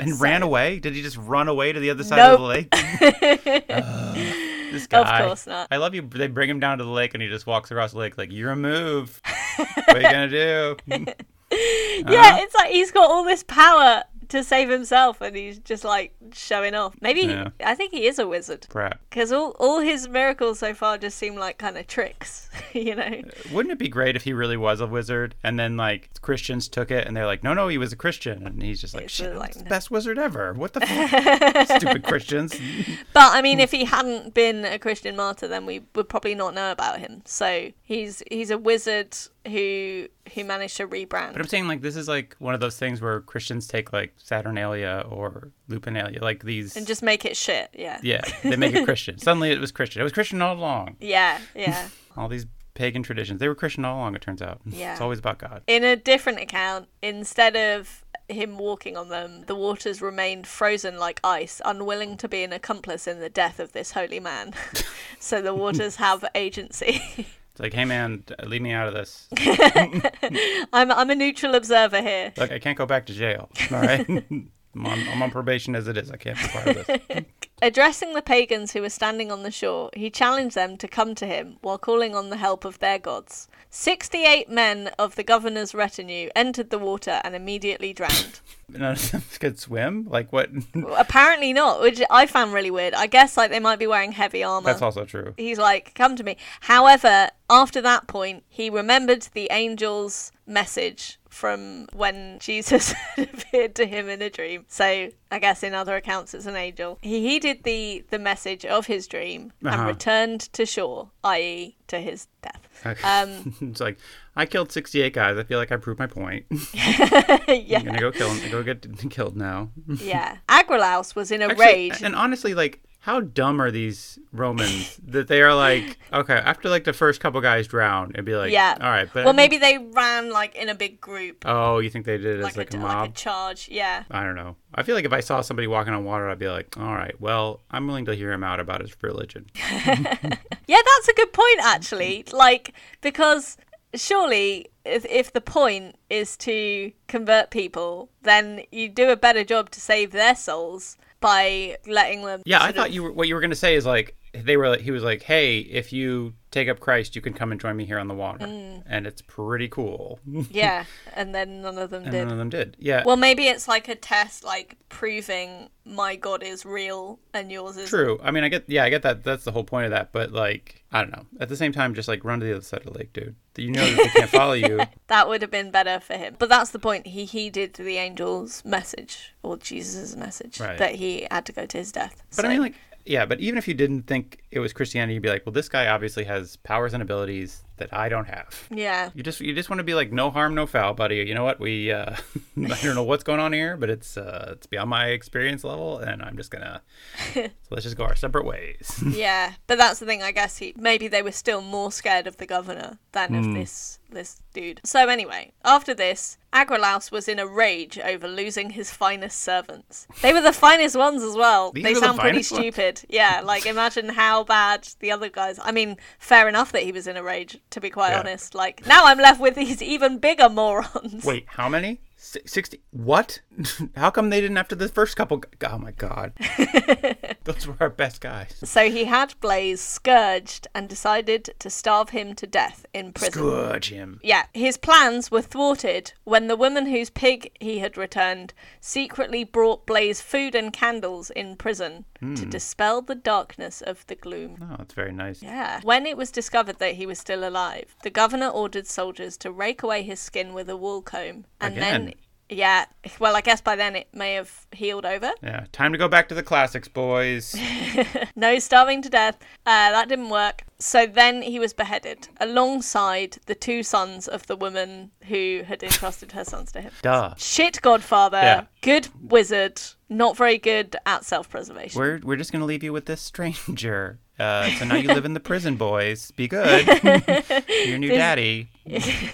And ran away? Did he just run away to the other side Nope. of the lake? This guy. Of course not. I love you. They bring him down to the lake and he just walks across the lake like, you're a move. what are you going to do? Uh-huh. Yeah, it's like he's got all this power to save himself, and he's just like showing off. Maybe Yeah. I think he is a wizard because all all his miracles so far just seem like kind of tricks, you know. Uh, wouldn't it be great if he really was a wizard and then like Christians took it and they're like, no, no, he was a Christian, and he's just like, It's shit, like, no. best wizard ever. What the fuck? stupid Christians? But I mean, if he hadn't been a Christian martyr, then we would probably not know about him. So he's he's a wizard who who managed to rebrand. But I'm saying like this is like one of those things where Christians take like Saturnalia or Lupinalia, like these. and just make it shit. Yeah. yeah, they make it Christian. Suddenly it was Christian. It was Christian all along. Yeah. Yeah. All these pagan traditions, they were Christian all along. It turns out. Yeah. It's always about God. In a different account, instead of him walking on them, the waters remained frozen like ice, unwilling to be an accomplice in the death of this holy man. so the waters have agency. It's like, hey man, leave me out of this. I'm I'm a neutral observer here. Look, I can't go back to jail. All right. I'm on, I'm on probation as it is. I can't be part of this. Addressing the pagans who were standing on the shore, he challenged them to come to him while calling on the help of their gods. Sixty eight men of the governor's retinue entered the water and immediately drowned. None of them could swim. Like what? Apparently not, which I found really weird. I guess like they might be wearing heavy armor. That's also true. He's like, "Come to me." However, after that point, he remembered the angel's message from when Jesus appeared to him in a dream. So I guess in other accounts, it's an angel. He heeded the the message of his dream and Uh-huh. returned to shore, i.e., to his death. Okay. Um, it's like I killed 68 guys. I feel like I proved my point. yeah, I'm gonna go kill. Him go get killed now. yeah. Agrolaus was in a Actually, rage. And honestly, like, how dumb are these Romans that they are like, okay, after like the first couple guys drown, it'd be like, Yeah. all right, but well, maybe they ran like in a big group, Oh, you think they did it like, as like a, a, mob? like a charge. Yeah. I don't know. I feel like if I saw somebody walking on water, I'd be like, all right, well, I'm willing to hear him out about his religion. Yeah, that's a good point, actually. Like, because surely if, if the point is to convert people, then you do a better job to save their souls by letting them. Yeah, I thought of- you were, what you were gonna say is like they were. Like, he was like, hey, if you take up Christ, you can come and join me here on the water, Mm. and it's pretty cool. Yeah, and then none of them and did. none of them did. Yeah. Well, maybe it's like a test, like proving my God is real and yours is. True. I mean, I get. Yeah, I get that. That's the whole point of that. But like, I don't know. At the same time, just like run to the other side of the lake, dude. You know that they can't follow you. That would have been better for him. But that's the point. He heeded the angel's message, or Jesus' message, Right. that he had to go to his death. But I So- mean, like, yeah. But even if you didn't think it was Christianity, you'd be like, well, this guy obviously has powers and abilities that I don't have. yeah. You just you just want to be like no harm no foul, buddy. You know what? We uh I don't know what's going on here, but it's uh it's beyond my experience level and I'm just gonna so let's just go our separate ways. Yeah, but that's the thing. I guess he maybe they were still more scared of the governor than Hmm. of this this dude. So anyway, after this, Agrolaus was in a rage over losing his finest servants. They were the finest ones as well. These they are the sound pretty finest ones? stupid. Yeah, like imagine how bad the other guys. I mean, fair enough that he was in a rage. To be quite Yeah. honest, like now I'm left with these even bigger morons. Wait, how many? Si- 60 What? How come they didn't after the first couple Oh my god. Those were our best guys. So he had Blaise scourged and decided to starve him to death in prison. Scourge him. Yeah, his plans were thwarted when the woman whose pig he had returned secretly brought Blaise food and candles in prison to hmm. dispel the darkness of the gloom. Oh, that's very nice. Yeah. When it was discovered that he was still alive, the governor ordered soldiers to rake away his skin with a wool comb. And then, Again? Yeah, well, I guess by then it may have healed over. Yeah, time to go back to the classics, boys. No starving to death. Uh, that didn't work. So then he was beheaded alongside the two sons of the woman who had entrusted her sons to him. Duh. Shit, Godfather. Yeah. Good wizard. Not very good at self preservation. We're we're just gonna leave you with this stranger. Uh, so now you live in the prison, boys. Be good. Your new daddy.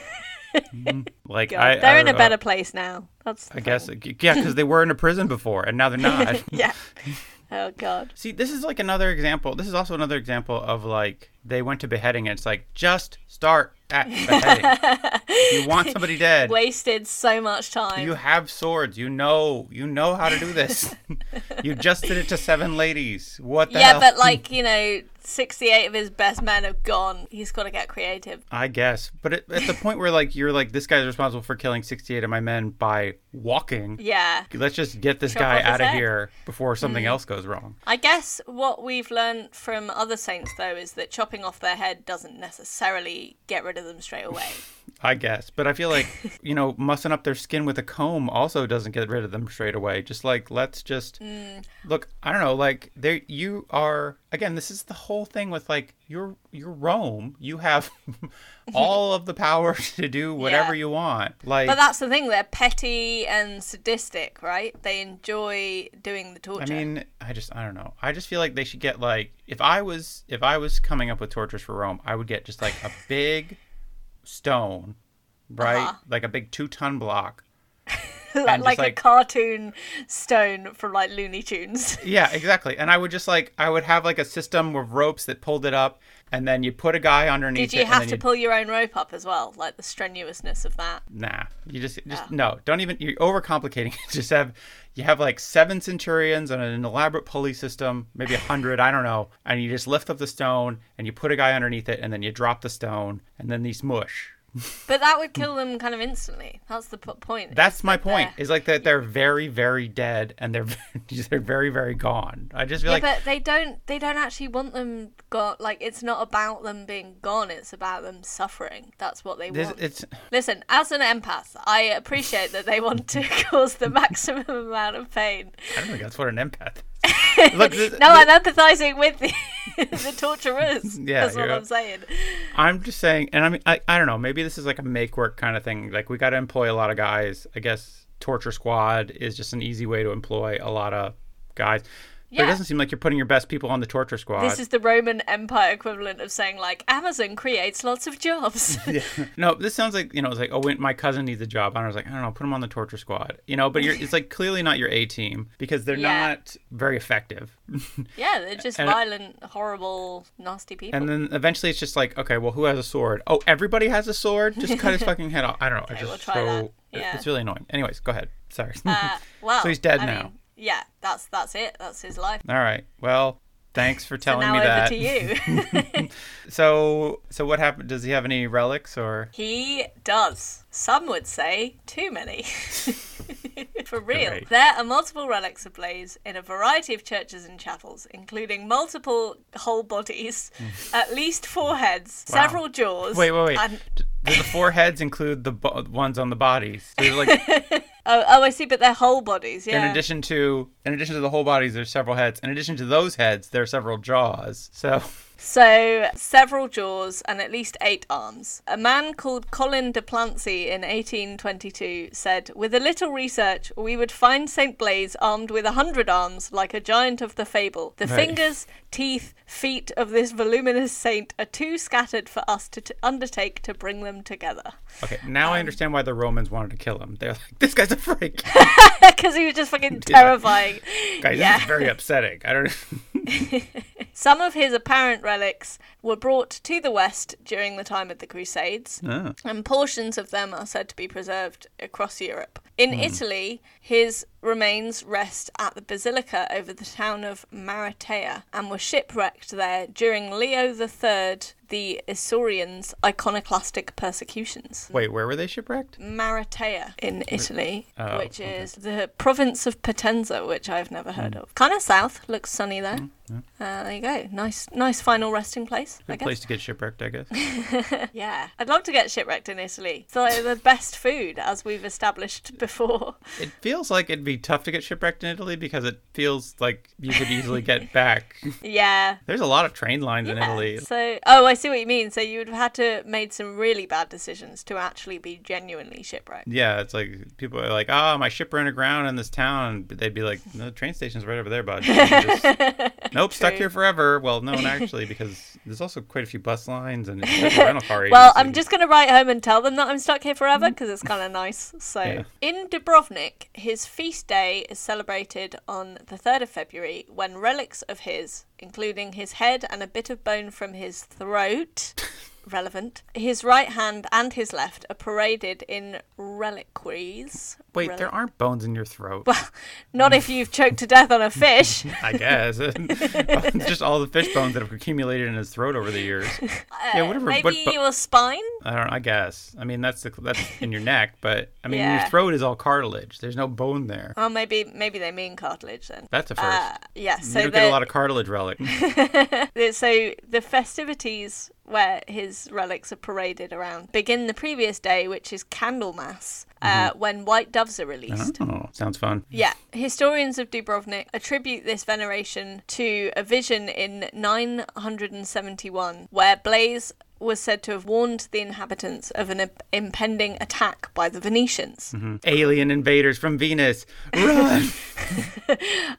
Mhm. like I, They're I in a don't better place now. That's I guess, yeah, because they were in a prison before, and now they're not. Yeah. Oh, God. See, this is like another example. This is also another example of like they went to beheading, and it's like just start at beheading. You want somebody dead. Wasted so much time. You have swords. You know. You know how to do this. you just did it to seven ladies. What the yeah, hell? but like, you know, 68 of his best men have gone. He's got to get creative. I guess, but at, at the point where like you're like this guy's responsible for killing 68 of my men by walking. Yeah. Let's just get this Chop guy out of head. here before something mm. else goes wrong. I guess what we've learned from other saints, though, is that chopping off their head doesn't necessarily get rid of them straight away. I guess, but I feel like you know, mussing up their skin with a comb also doesn't get rid of them straight away. Just like let's just mm. look. I don't know. Like there, you are again. This is the whole thing with like you're you're Rome. You have all of the power to do whatever Yeah. you want. Like But that's the thing, they're petty and sadistic, right? They enjoy doing the torture. I mean, I just I don't know. I just feel like they should get like if I was if I was coming up with tortures for Rome, I would get just like a big stone, right? Uh-huh. Like a big two ton block. like, just, like a cartoon stone from like Looney Tunes. Yeah, exactly. And I would just like I would have like a system with ropes that pulled it up, and then you put a guy underneath Did you have to pull your own rope up as well? Like the strenuousness of that. Nah, you just just Oh. no. Don't even. You're overcomplicating it. Just have you have like seven centurions and an elaborate pulley system, maybe a hundred. I don't know. And you just lift up the stone and you put a guy underneath it, and then you drop the stone, and then these mush. But that would kill them kind of instantly. That's the point. That's my point. Is like that they're very very dead and they're they're very very gone. I just feel Yeah, like but they don't. They don't actually want them gone. Like it's not about them being gone. It's about them suffering. That's what they this, want. it's Listen, as an empath, I appreciate that they want to cause the maximum amount of pain. I don't think that's what an empath. Look, this, No, I'm empathizing with the, the torturers. Yeah, That's what you're- I'm saying. I'm just saying, and I mean, I, I don't know. Maybe this is like a make work kind of thing. Like we got to employ a lot of guys. I guess torture squad is just an easy way to employ a lot of guys. But it doesn't seem like you're putting your best people on the torture squad. This is the Roman Empire equivalent of saying like Amazon creates lots of jobs. no, this sounds like you know, it's like oh, my cousin needs a job, and I was like, I don't know, put him on the torture squad. You know, but you're, it's like clearly not your A team because they're Yeah. not very effective. yeah, they're just And- violent, horrible, nasty people. And then eventually it's just like, okay, well, who has a sword? Oh, everybody has a sword. Just cut his fucking head off. I don't know. I just we'll try so. Yeah. it's really annoying. Anyways, go ahead. Sorry. Uh, well, So he's dead I now. mean, yeah, that's that's it. That's his life. All right. Well, thanks for So telling now me over that. to you. So, so what happened? Does he have any relics or? he does. Some would say too many. For real. Great. There are multiple relics of Blaise in a variety of churches and chapels, including multiple whole bodies, mm. at least four heads, Wow. several jaws. Wait, wait, wait. and- Do the four heads include the bo- ones on the bodies? So there's like, oh, oh, I see, but they're whole bodies, yeah. in addition to, in addition to the whole bodies, there's several heads. In addition to those heads, there are several jaws. So, So, several jaws and at least eight arms. A man called Collin de Plancy in 1822 said, With a little research, we would find St. Blaise armed with a hundred arms, like a giant of the fable. The Right. fingers, teeth, feet of this voluminous saint are too scattered for us to t- undertake to bring them together. okay, now Um, I understand why the Romans wanted to kill him. They're like, this guy's a freak. Because he was just fucking terrifying. Guys, Yeah. this is very upsetting. I don't. Some of his apparent relics were brought to the West during the time of the Crusades. Oh. and portions of them are said to be preserved across Europe. In Hmm. Italy, his remains rest at the basilica over the town of Maratea and were shipwrecked there during Leo III, the Isaurians' iconoclastic persecutions. Wait, where were they shipwrecked? Maratea in Italy, Oh, which okay. is the province of Potenza, which I've never heard of. Kind of south, looks sunny there. Uh, there you go. Nice, nice final resting place. I Good place to get shipwrecked, I guess. Yeah, I'd love to get shipwrecked in Italy. It's like the best food, as we've established before. It feels like it'd be tough to get shipwrecked in Italy because it feels like you could easily get back. Yeah. There's a lot of train lines in Italy. So, oh, I see what you mean. So you would have had to made some really bad decisions to actually be genuinely shipwrecked. Yeah, it's like people are like, "Oh, my ship ran aground in this town." But they'd be like, "No, the train station's right over there, bud." Just- nope, stuck here forever. Well, no, actually, because there's also quite a few bus lines and rental car. Well. I'm just going to write home and tell them that I'm stuck here forever mm-hmm. because it's kind of nice. So, Yeah. in Dubrovnik, his feast day is celebrated on the 3rd of February when relics of his, including his head and a bit of bone from his throat, relevant. His right hand and his left are paraded in reliquaries. Wait, Relic- there aren't bones in your throat. Well, not if you've choked to death on a fish. I guess. just all the fish bones that have accumulated in his throat over the years. yeah, whatever. Maybe what bo- your spine? I don't. I guess. I mean, that's the that's in your neck, but I mean, Yeah. your throat is all cartilage. There's no bone there. Oh, maybe maybe they mean cartilage then. That's a first. Uh, yeah, you so don't get a lot of cartilage relic. so the festivities where his relics are paraded around begin the previous day, which is Candlemas, uh, when white doves are released. oh, sounds fun. Yeah, historians of Dubrovnik attribute this veneration to a vision in 971 where Blaise was said to have warned the inhabitants of an imp- impending attack by the Venetians. Mhm. Alien invaders from Venus, run!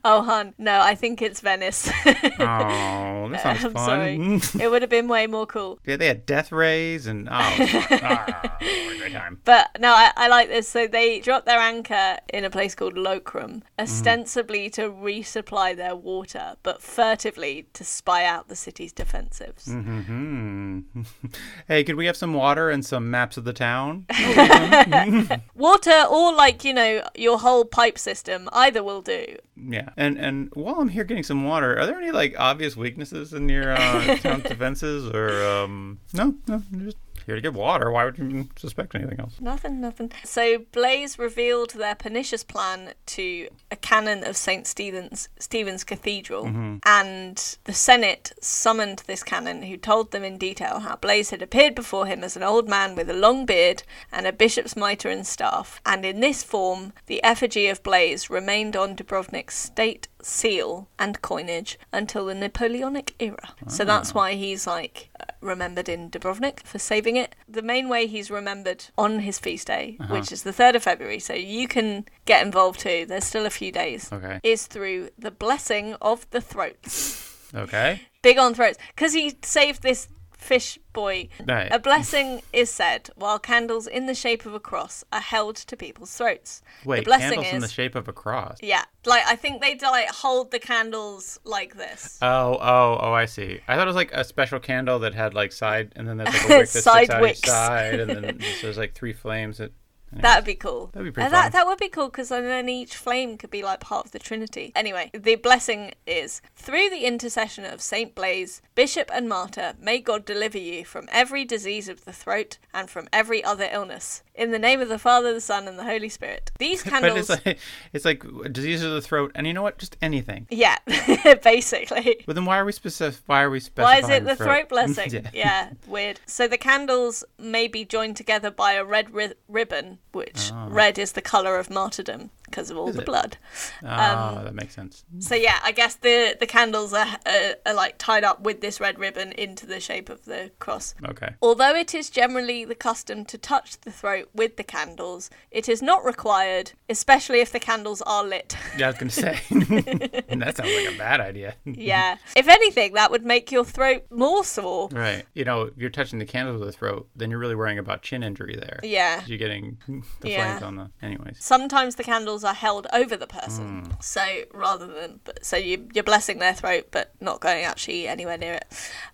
Oh, hun, no, I think it's Venice. oh, this sounds I'm fun. sorry. it would have been way more cool. yeah, they had death rays and oh, ah, what a great time. But no, I, I like this. So they dropped their anchor in a place called Lokrum, ostensibly to resupply their water, but furtively to spy out the city's defensives. hmm hey, could we have some water and some maps of the town? Water or like, you know, your whole pipe system, either will do. Yeah, and and while I'm here getting some water, are there any like obvious weaknesses in your uh, town defenses, or um, no, no, just here to get water. Why would you suspect anything else? Nothing, nothing. So Blaise revealed their pernicious plan to a canon of St. Stephen's Stephen's Cathedral, mm-hmm. and the Senate summoned this canon who told them in detail how Blaise had appeared before him as an old man with a long beard and a bishop's mitre and staff, and in this form the effigy of Blaise remained on Dubrovnik's state seal and coinage until the Napoleonic era. So that's why he's like uh, remembered in Dubrovnik for saving it. The main way he's remembered on his feast day, which is the 3rd of February, so you can get involved too, there's still a few days, Okay. is through the blessing of the throats. Okay. Big on throats. Because he saved this fish boy. Right. A blessing is said while candles in the shape of a cross are held to people's throats. Wait, the blessing candles is in the shape of a cross. yeah, like I think they like hold the candles like this. Oh, oh, oh! I see. I thought it was like a special candle that had like side, and then there's like a wick that Side sticks out each side, and then there's like three flames. That That would be cool. That'd be pretty Uh, that, that would be cool because then each flame could be like part of the Trinity. Anyway, the blessing is through the intercession of Saint Blaise, Bishop and Martyr, may God deliver you from every disease of the throat and from every other illness. In the name of the Father, the Son, and the Holy Spirit. These candles. it's like it's like disease of the throat, and you know what? Just anything. Yeah, basically. But then why are we specific? Why are we specific? Why is it the throat blessing? yeah. yeah. weird. So the candles may be joined together by a red ri- ribbon, which red is the color of martyrdom because of all. Is the it? blood. Ah, that makes sense. So yeah, I guess the the candles are, are are like tied up with this red ribbon into the shape of the cross. Okay. Although it is generally the custom to touch the throat with the candles, it is not required, especially if the candles are lit. Yeah, I was gonna say. And that sounds like a bad idea. yeah. If anything, that would make your throat more sore. Right. You know, if you're touching the candles with the throat, then you're really worrying about chin injury there. Yeah. You're getting the Yeah. flames on the. Anyways. Sometimes the candles are held over the person, Hmm. so rather than but- so you you're blessing their throat, but not going actually anywhere near it.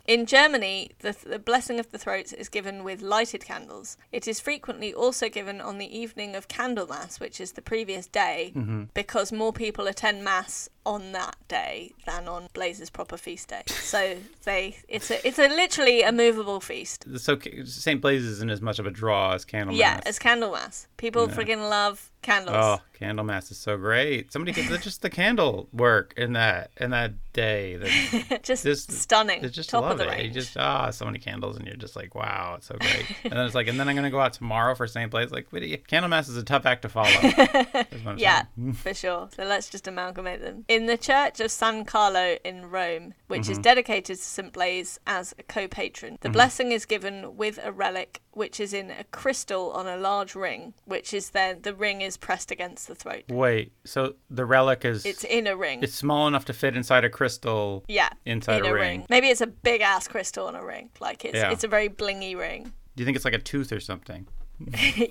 In Germany, the, the blessing of the throat is given with lighted candles. It is frequently also given on the evening of Candlemas, which is the previous day, Mm-hmm. because more people attend mass on that day than on Blaise's proper feast day. So they it's a it's a literally a movable feast. So St. Blaise isn't as much of a draw as Candlemas. Yeah, as Candlemas. People Yeah. friggin' love candles. Oh, Candlemas is so great. Somebody get just the candle work in that in that day. Just, just stunning. Just Top love of the it. You just ah, so many candles, and you're just like, wow, it's so great. and then it's like, and then I'm gonna go out tomorrow for St. Blaise. Like, wait, Candlemas is a tough act to follow. That's what I'm Yeah, for sure. So let's just amalgamate them. In the Church of San Carlo in Rome, which Mm-hmm. is dedicated to St. Blaise as a co patron, the blessing is given with a relic which is in a crystal on a large ring, which is then the ring is pressed against the throat. Wait, so the relic is It's in a ring. it's small enough to fit inside a crystal. yeah, inside in a a ring. ring. Maybe it's a big ass crystal on a ring. Like it's Yeah. it's a very blingy ring. Do you think it's like a tooth or something?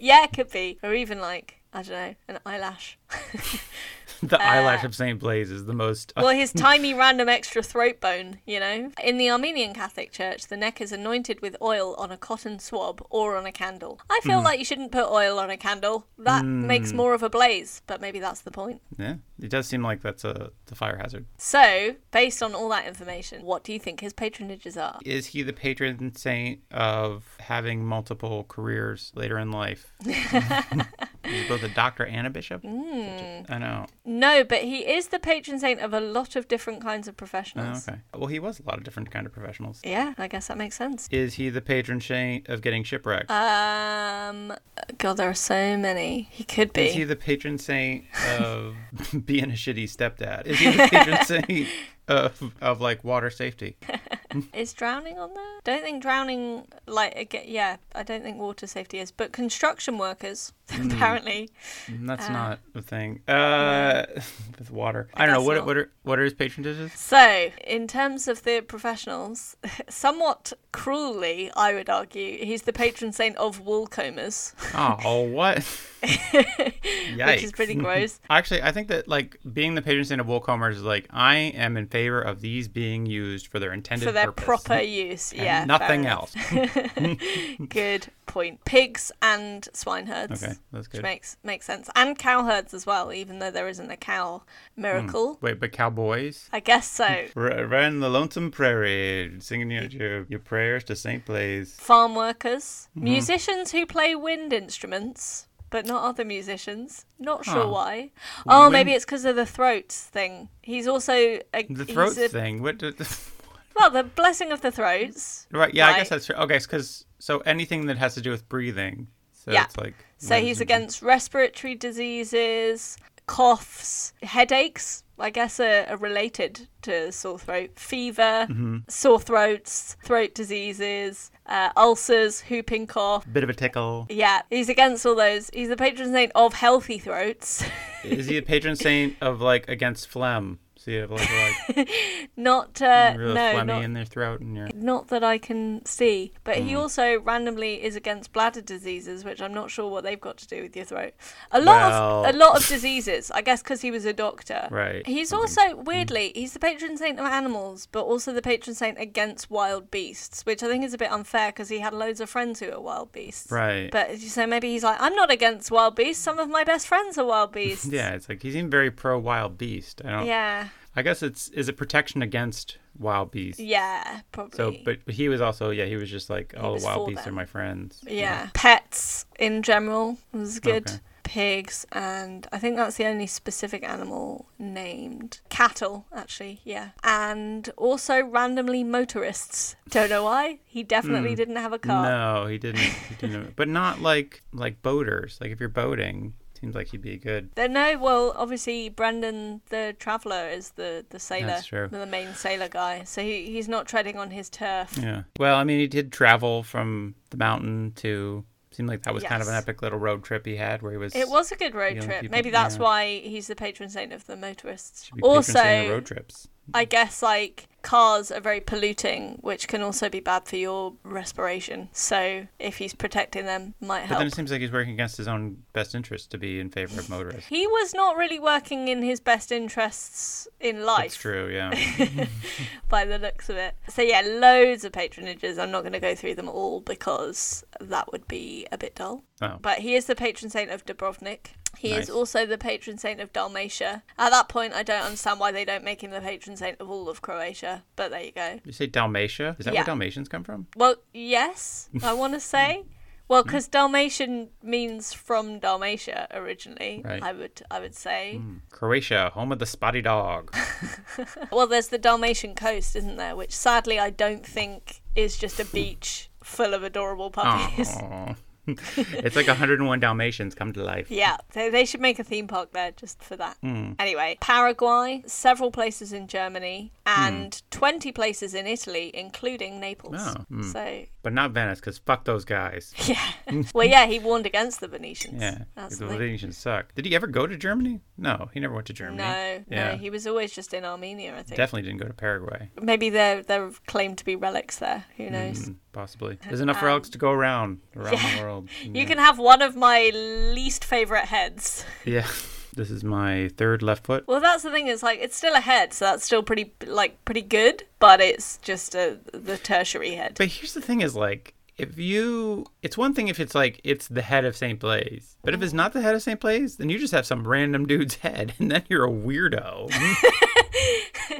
yeah, it could be, or even like I don't know, an eyelash. the eyelash uh, of Saint Blaise is the most. Uh, well, his tiny random extra throat bone, you know. In the Armenian Catholic Church, the neck is anointed with oil on a cotton swab or on a candle. I feel hmm. like you shouldn't put oil on a candle. That hmm. makes more of a blaze, but maybe that's the point. yeah, it does seem like that's a the fire hazard. So, based on all that information, what do you think his patronages are? Is he the patron saint of having multiple careers later in life? He's both a doctor and a bishop. Hmm. I know. No, but he is the patron saint of a lot of different kinds of Oh, professionals. okay. Well, he was a lot of different kind of professionals. Yeah, I guess that makes sense. Is he the patron saint of getting shipwrecked? Um, God, there are so many. He could be. Is he the patron saint of being a shitty stepdad? Is he the patron saint of, of like water safety? Is drowning on there? Don't think drowning, like, yeah, I don't think water safety is. But construction workers, Hmm. apparently. That's Uh, not a thing. Uh, with water. I don't know. What, not. what, are, what are his patronages? So, in terms of the professionals, somewhat cruelly, I would argue, he's the patron saint of wool combers, Oh, what? which is pretty gross. Actually, I think that like being the patron saint of wool combers is like I am in favor of these being used for their intended For their purpose. proper use, yeah. nothing else. Good point. Pigs and swineherds. Okay, that's Which good. makes makes sense, and cowherds as well. Even though there isn't a cow miracle, Wait, but cowboys? I guess so. R- ran the lonesome prairie, singing your, your your prayers to Saint Blaise. farm workers, Mm-hmm. musicians who play wind instruments, but not other musicians. Not sure Huh. why. Oh, Wind- maybe it's because of the throats thing. He's also a, The throat a- thing. What? did- well, the blessing of the throats. right? Yeah, I guess that's true. Okay, because so anything that has to do with breathing. So Yeah. it's like. So he's against respiratory diseases, coughs, headaches. I guess are, are related to sore throat, fever, Mm-hmm. sore throats, throat diseases, uh, ulcers, whooping cough. bit of a tickle. Yeah, he's against all those. He's the patron saint of healthy throats. Is he a patron saint of like against phlegm? You have like, like not uh, real no, not, in their throat and your. not that I can see. But he Hmm. also randomly is against bladder diseases, which I'm not sure what they've got to do with your throat. A lot Well- of a lot of diseases, I guess, because he was a doctor. Right. He's Something- also weirdly he's the patron saint of animals, but also the patron saint against wild beasts, which I think is a bit unfair because he had loads of friends who are wild beasts. Right. But so maybe he's like, I'm not against wild beasts. Some of my best friends are wild beasts. yeah, it's like he seemed very pro wild beast. I don't. Yeah. I guess it's is it protection against wild beasts. Yeah. Probably. So, but, but he was also yeah he was just like all the oh, wild for beasts them. are my friends. Yeah. Pets in general was good. Okay. Pigs and I think that's the only specific animal named. Cattle, actually, yeah. And also randomly motorists. Don't know why. He definitely hmm. didn't have a car. No, he didn't. He didn't. but not like like boaters. Like if you're boating, seems like he'd be good. Uh, No, well, obviously Brandon the traveller is the the sailor, That's true. the main sailor guy. So he, he's not treading on his turf. Yeah. Well, I mean, he did travel from the mountain to. Seemed like that was kind of an epic little road trip he had, where he was. It was a good road trip. people, Maybe that's yeah. why he's the patron saint of the motorists. should be patron saint of Also, road trips. I guess like cars are very polluting, which can also be bad for your respiration. So if he's protecting them, might help. But then it seems like he's working against his own best interest to be in favor of motorists. He was not really working in his best interests in life. That's true. Yeah. by the looks of it. So yeah, loads of patronages. I'm not going to go through them all because that would be a bit dull. Oh. But he is the patron saint of Dubrovnik. He Nice. is also the patron saint of Dalmatia. At that point, I don't understand why they don't make him the patron saint of all of Croatia. But there you go. You say Dalmatia? Is that Yeah. where Dalmatians come from? Well, yes, I want to say. Well, Hmm. because Dalmatian means from Dalmatia originally. Right. I would, I would say. Hmm. Croatia, home of the spotty dog. Well, there's the Dalmatian coast, isn't there? Which sadly I don't think is just a beach full of adorable puppies. Aw. it's like 101 Dalmatians come to life. Yeah, they, they should make a theme park there just for that. Hmm. Anyway, Paraguay, several places in Germany, and 20 places in Italy, including Naples. Oh, hmm. So, But not Venice, because fuck those guys. yeah. well, yeah, he warned against the Venetians. Yeah. The. Venetians suck. Did he ever go to Germany? No, he never went to Germany. No, Yeah. no, he was always just in Armenia, I think. Definitely didn't go to Paraguay. Maybe they're they're claimed to be relics there. Who knows? Possibly. Uh, There's enough um, relics to go around around the world. You can have one of my least favorite heads. Yeah. This is my third left foot. Well, that's the thing. Is like it's still a head, so that's still pretty like pretty good. But it's just a the tertiary head. But here's the thing: is like if you, it's one thing if it's like it's the head of Saint Blaise, but if mm-hmm. it's not the head of Saint Blaise, then you just have some random dude's head, and then you're a weirdo.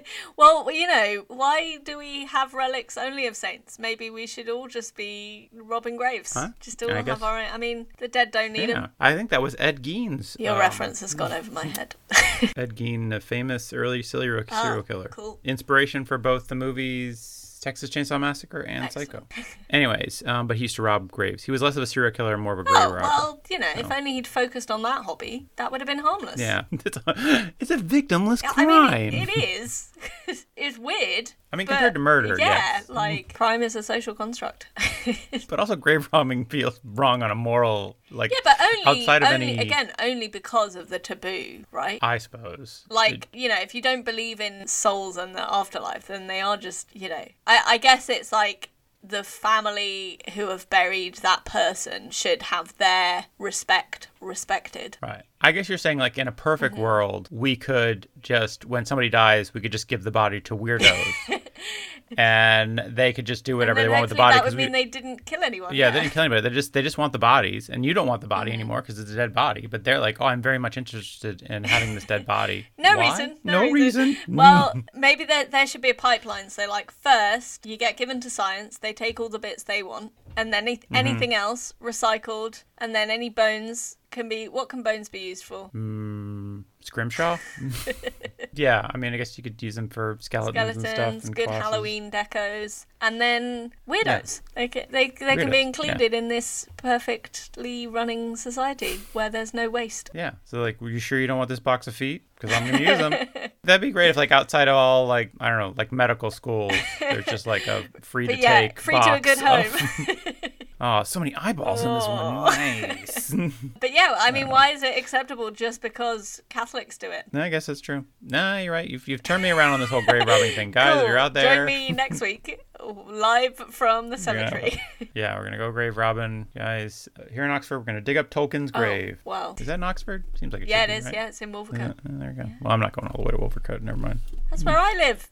Well, you know, why do we have relics only of saints? Maybe we should all just be robbing graves. Huh? Just all I have guess- our own. I mean, the dead don't need yeah, them. I think that was Ed Gein's. Your um, reference has gone over my head. Ed Gein, a famous early serial, serial killer. cool. Inspiration for both the movies Texas Chainsaw Massacre and Excellent. Psycho. Anyways, um, but he used to rob graves. He was less of a serial killer and more of a grave oh robber. well, you know, if only he'd focused on that hobby, that would have been harmless. Yeah, it's a, it's a victimless I crime. mean, it is. it's weird. I mean, but compared to murder, yeah, yes. like crime is a social construct. But also, grave robbing feels wrong on a moral, like, yeah, but only outside of only any. again only because of the taboo, right? I suppose. like you know if you don't believe in souls and the afterlife then they are just you know i, I guess it's like the family who have buried that person should have their respect respected Right. I guess you're saying, like, in a perfect Mm-hmm. world, we could just, when somebody dies, we could just give the body to weirdos. and they could just do whatever they want with the body. that would we- mean they didn't kill anyone Yeah, they didn't kill anybody. They just they just want the bodies, and you don't want the body anymore because it's a dead body. But they're like, oh, I'm very much interested in having this dead body. no Why? reason. No, No, reason. Well, maybe there, there should be a pipeline. So, like, first, you get given to science, they take all the bits they want, and then any, Mm-hmm. anything else recycled, and then any bones can be. What can bones be used for? Mm, Scrimshaw. yeah, I mean, I guess you could use them for skeletons, and stuff. And good crosses. Halloween decos, and then weirdos. They ca they they can be Weirdos, included in this perfectly running society where there's no waste. Yeah. So, like, were you sure you don't want this box of feet? Because I'm gonna use them. That'd be great if, like, outside of all, like, I don't know, like medical school, there's just like a free to But yeah, take free to a good of- home. Oh, so many eyeballs in this one. Oh. Nice. but yeah, I mean, why is it acceptable just because Catholics do it? No, I guess that's true. No, you're right. You've, you've turned me around on this whole grave robbing thing. Guys, Cool. if you're out there. Join me next week, live from the cemetery. Yeah, we're going to go grave robbing. Guys, uh, here in Oxford, we're going to dig up Tolkien's grave. Oh, wow. Is that in Oxford? Seems like it Yeah, it be, is. right? Yeah, it's in Wolvercote. Yeah, uh, there you go. Well, I'm not going all the way to Wolvercote. Never mind. That's where I live.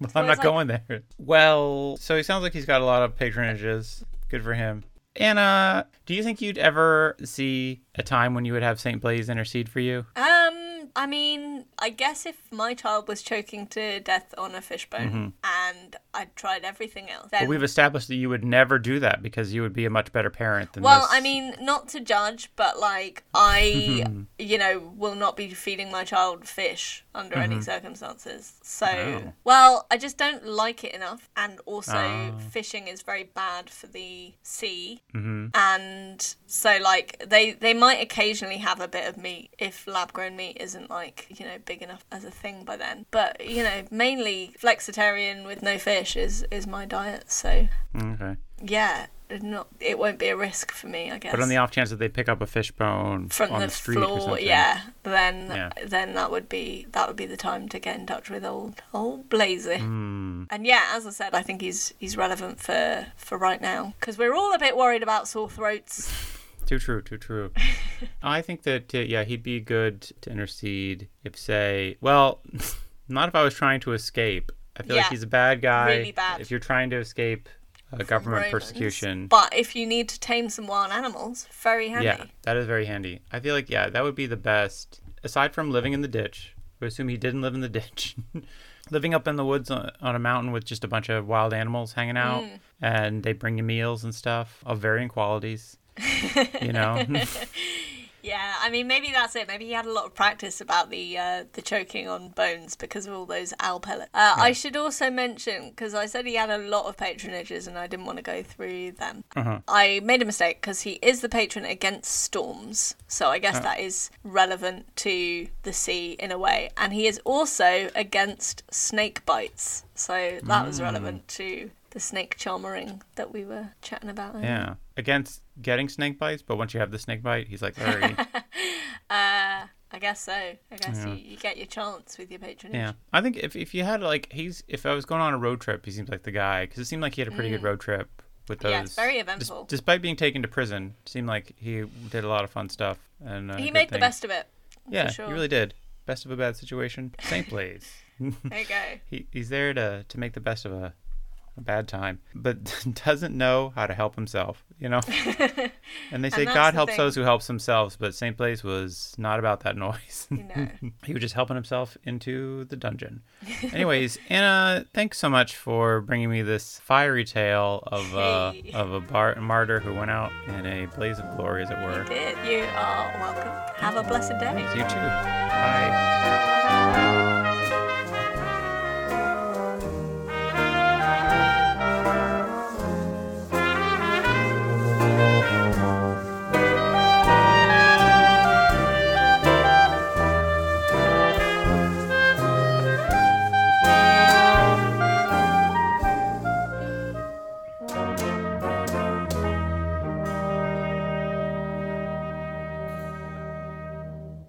Well, I'm not like. going there. Well, so he sounds like he's got a lot of patronages. Good for him. Anna, do you think you'd ever see a time when you would have St. Blaise intercede for you? Um, I mean, I guess if my child was choking to death on a fishbone and I'd tried everything else, then Mm-hmm. But we've established that you would never do that because you would be a much better parent than Well, this. I mean, not to judge, but like I, you know, will not be feeding my child fish under any circumstances. So, Oh. well, I just don't like it enough, and also Oh. fishing is very bad for the sea, hmm and so like they they might occasionally have a bit of meat if lab grown meat isn't like you know big enough as a thing by then. But you know, mainly flexitarian with no fish is is my diet. So Okay. yeah, it not it won't be a risk for me, I guess. But on the off chance that they pick up a fish bone from on the, the, floor, yeah, then Yeah. then that would be that would be the time to get in touch with old old Blazy. Hmm. And yeah, as I said, I think he's he's relevant for for right now because we're all a bit worried about sore throats. Too true, too true. I think that, uh, yeah, he'd be good to intercede if, say, well, not if I was trying to escape. I feel like he's a bad guy. really bad. If you're trying to escape uh, government Romans. persecution. But if you need to tame some wild animals, very handy. Yeah, that is very handy. I feel like, yeah, that would be the best. Aside from living in the ditch, we assume he didn't live in the ditch. living up in the woods on, on a mountain with just a bunch of wild animals hanging out, Mm. and they bring you meals and stuff of varying qualities. you know? Yeah, I mean maybe that's it. Maybe he had a lot of practice about the uh, the choking on bones because of all those owl pellets. Uh, I should also mention because I said he had a lot of patronages and I didn't want to go through them. Uh-huh. I made a mistake because he is the patron against storms, so I guess that is relevant to the sea in a way, and he is also against snake bites, so that was relevant to the snake charmering that we were chatting about. earlier. Yeah, against getting snake bites, but once you have the snake bite, he's like, alright. Uh, I guess so. I guess you, you get your chance with your patronage. yeah, I think if if you had like he's if I was going on a road trip, he seems like the guy because it seemed like he had a pretty Mm. good road trip with those. Yes, very eventful. despite being taken to prison, seemed like he did a lot of fun stuff. And uh, he made the best of it. Yeah, sure. he really did. Best of a bad situation. Saint Blaise. There you go. he, he's there to, to make the best of a, a bad time, but doesn't know how to help himself, you know? and they say that's God the helps thing. those who helps themselves, but St. Blaise was not about that noise. You know. he was just helping himself into the dungeon. Anyways, Anna, thanks so much for bringing me this fiery tale of, uh, Hey. of a bar- martyr who went out in a blaze of glory, as it were. Did you are welcome. Have a blessed day. You too. Bye.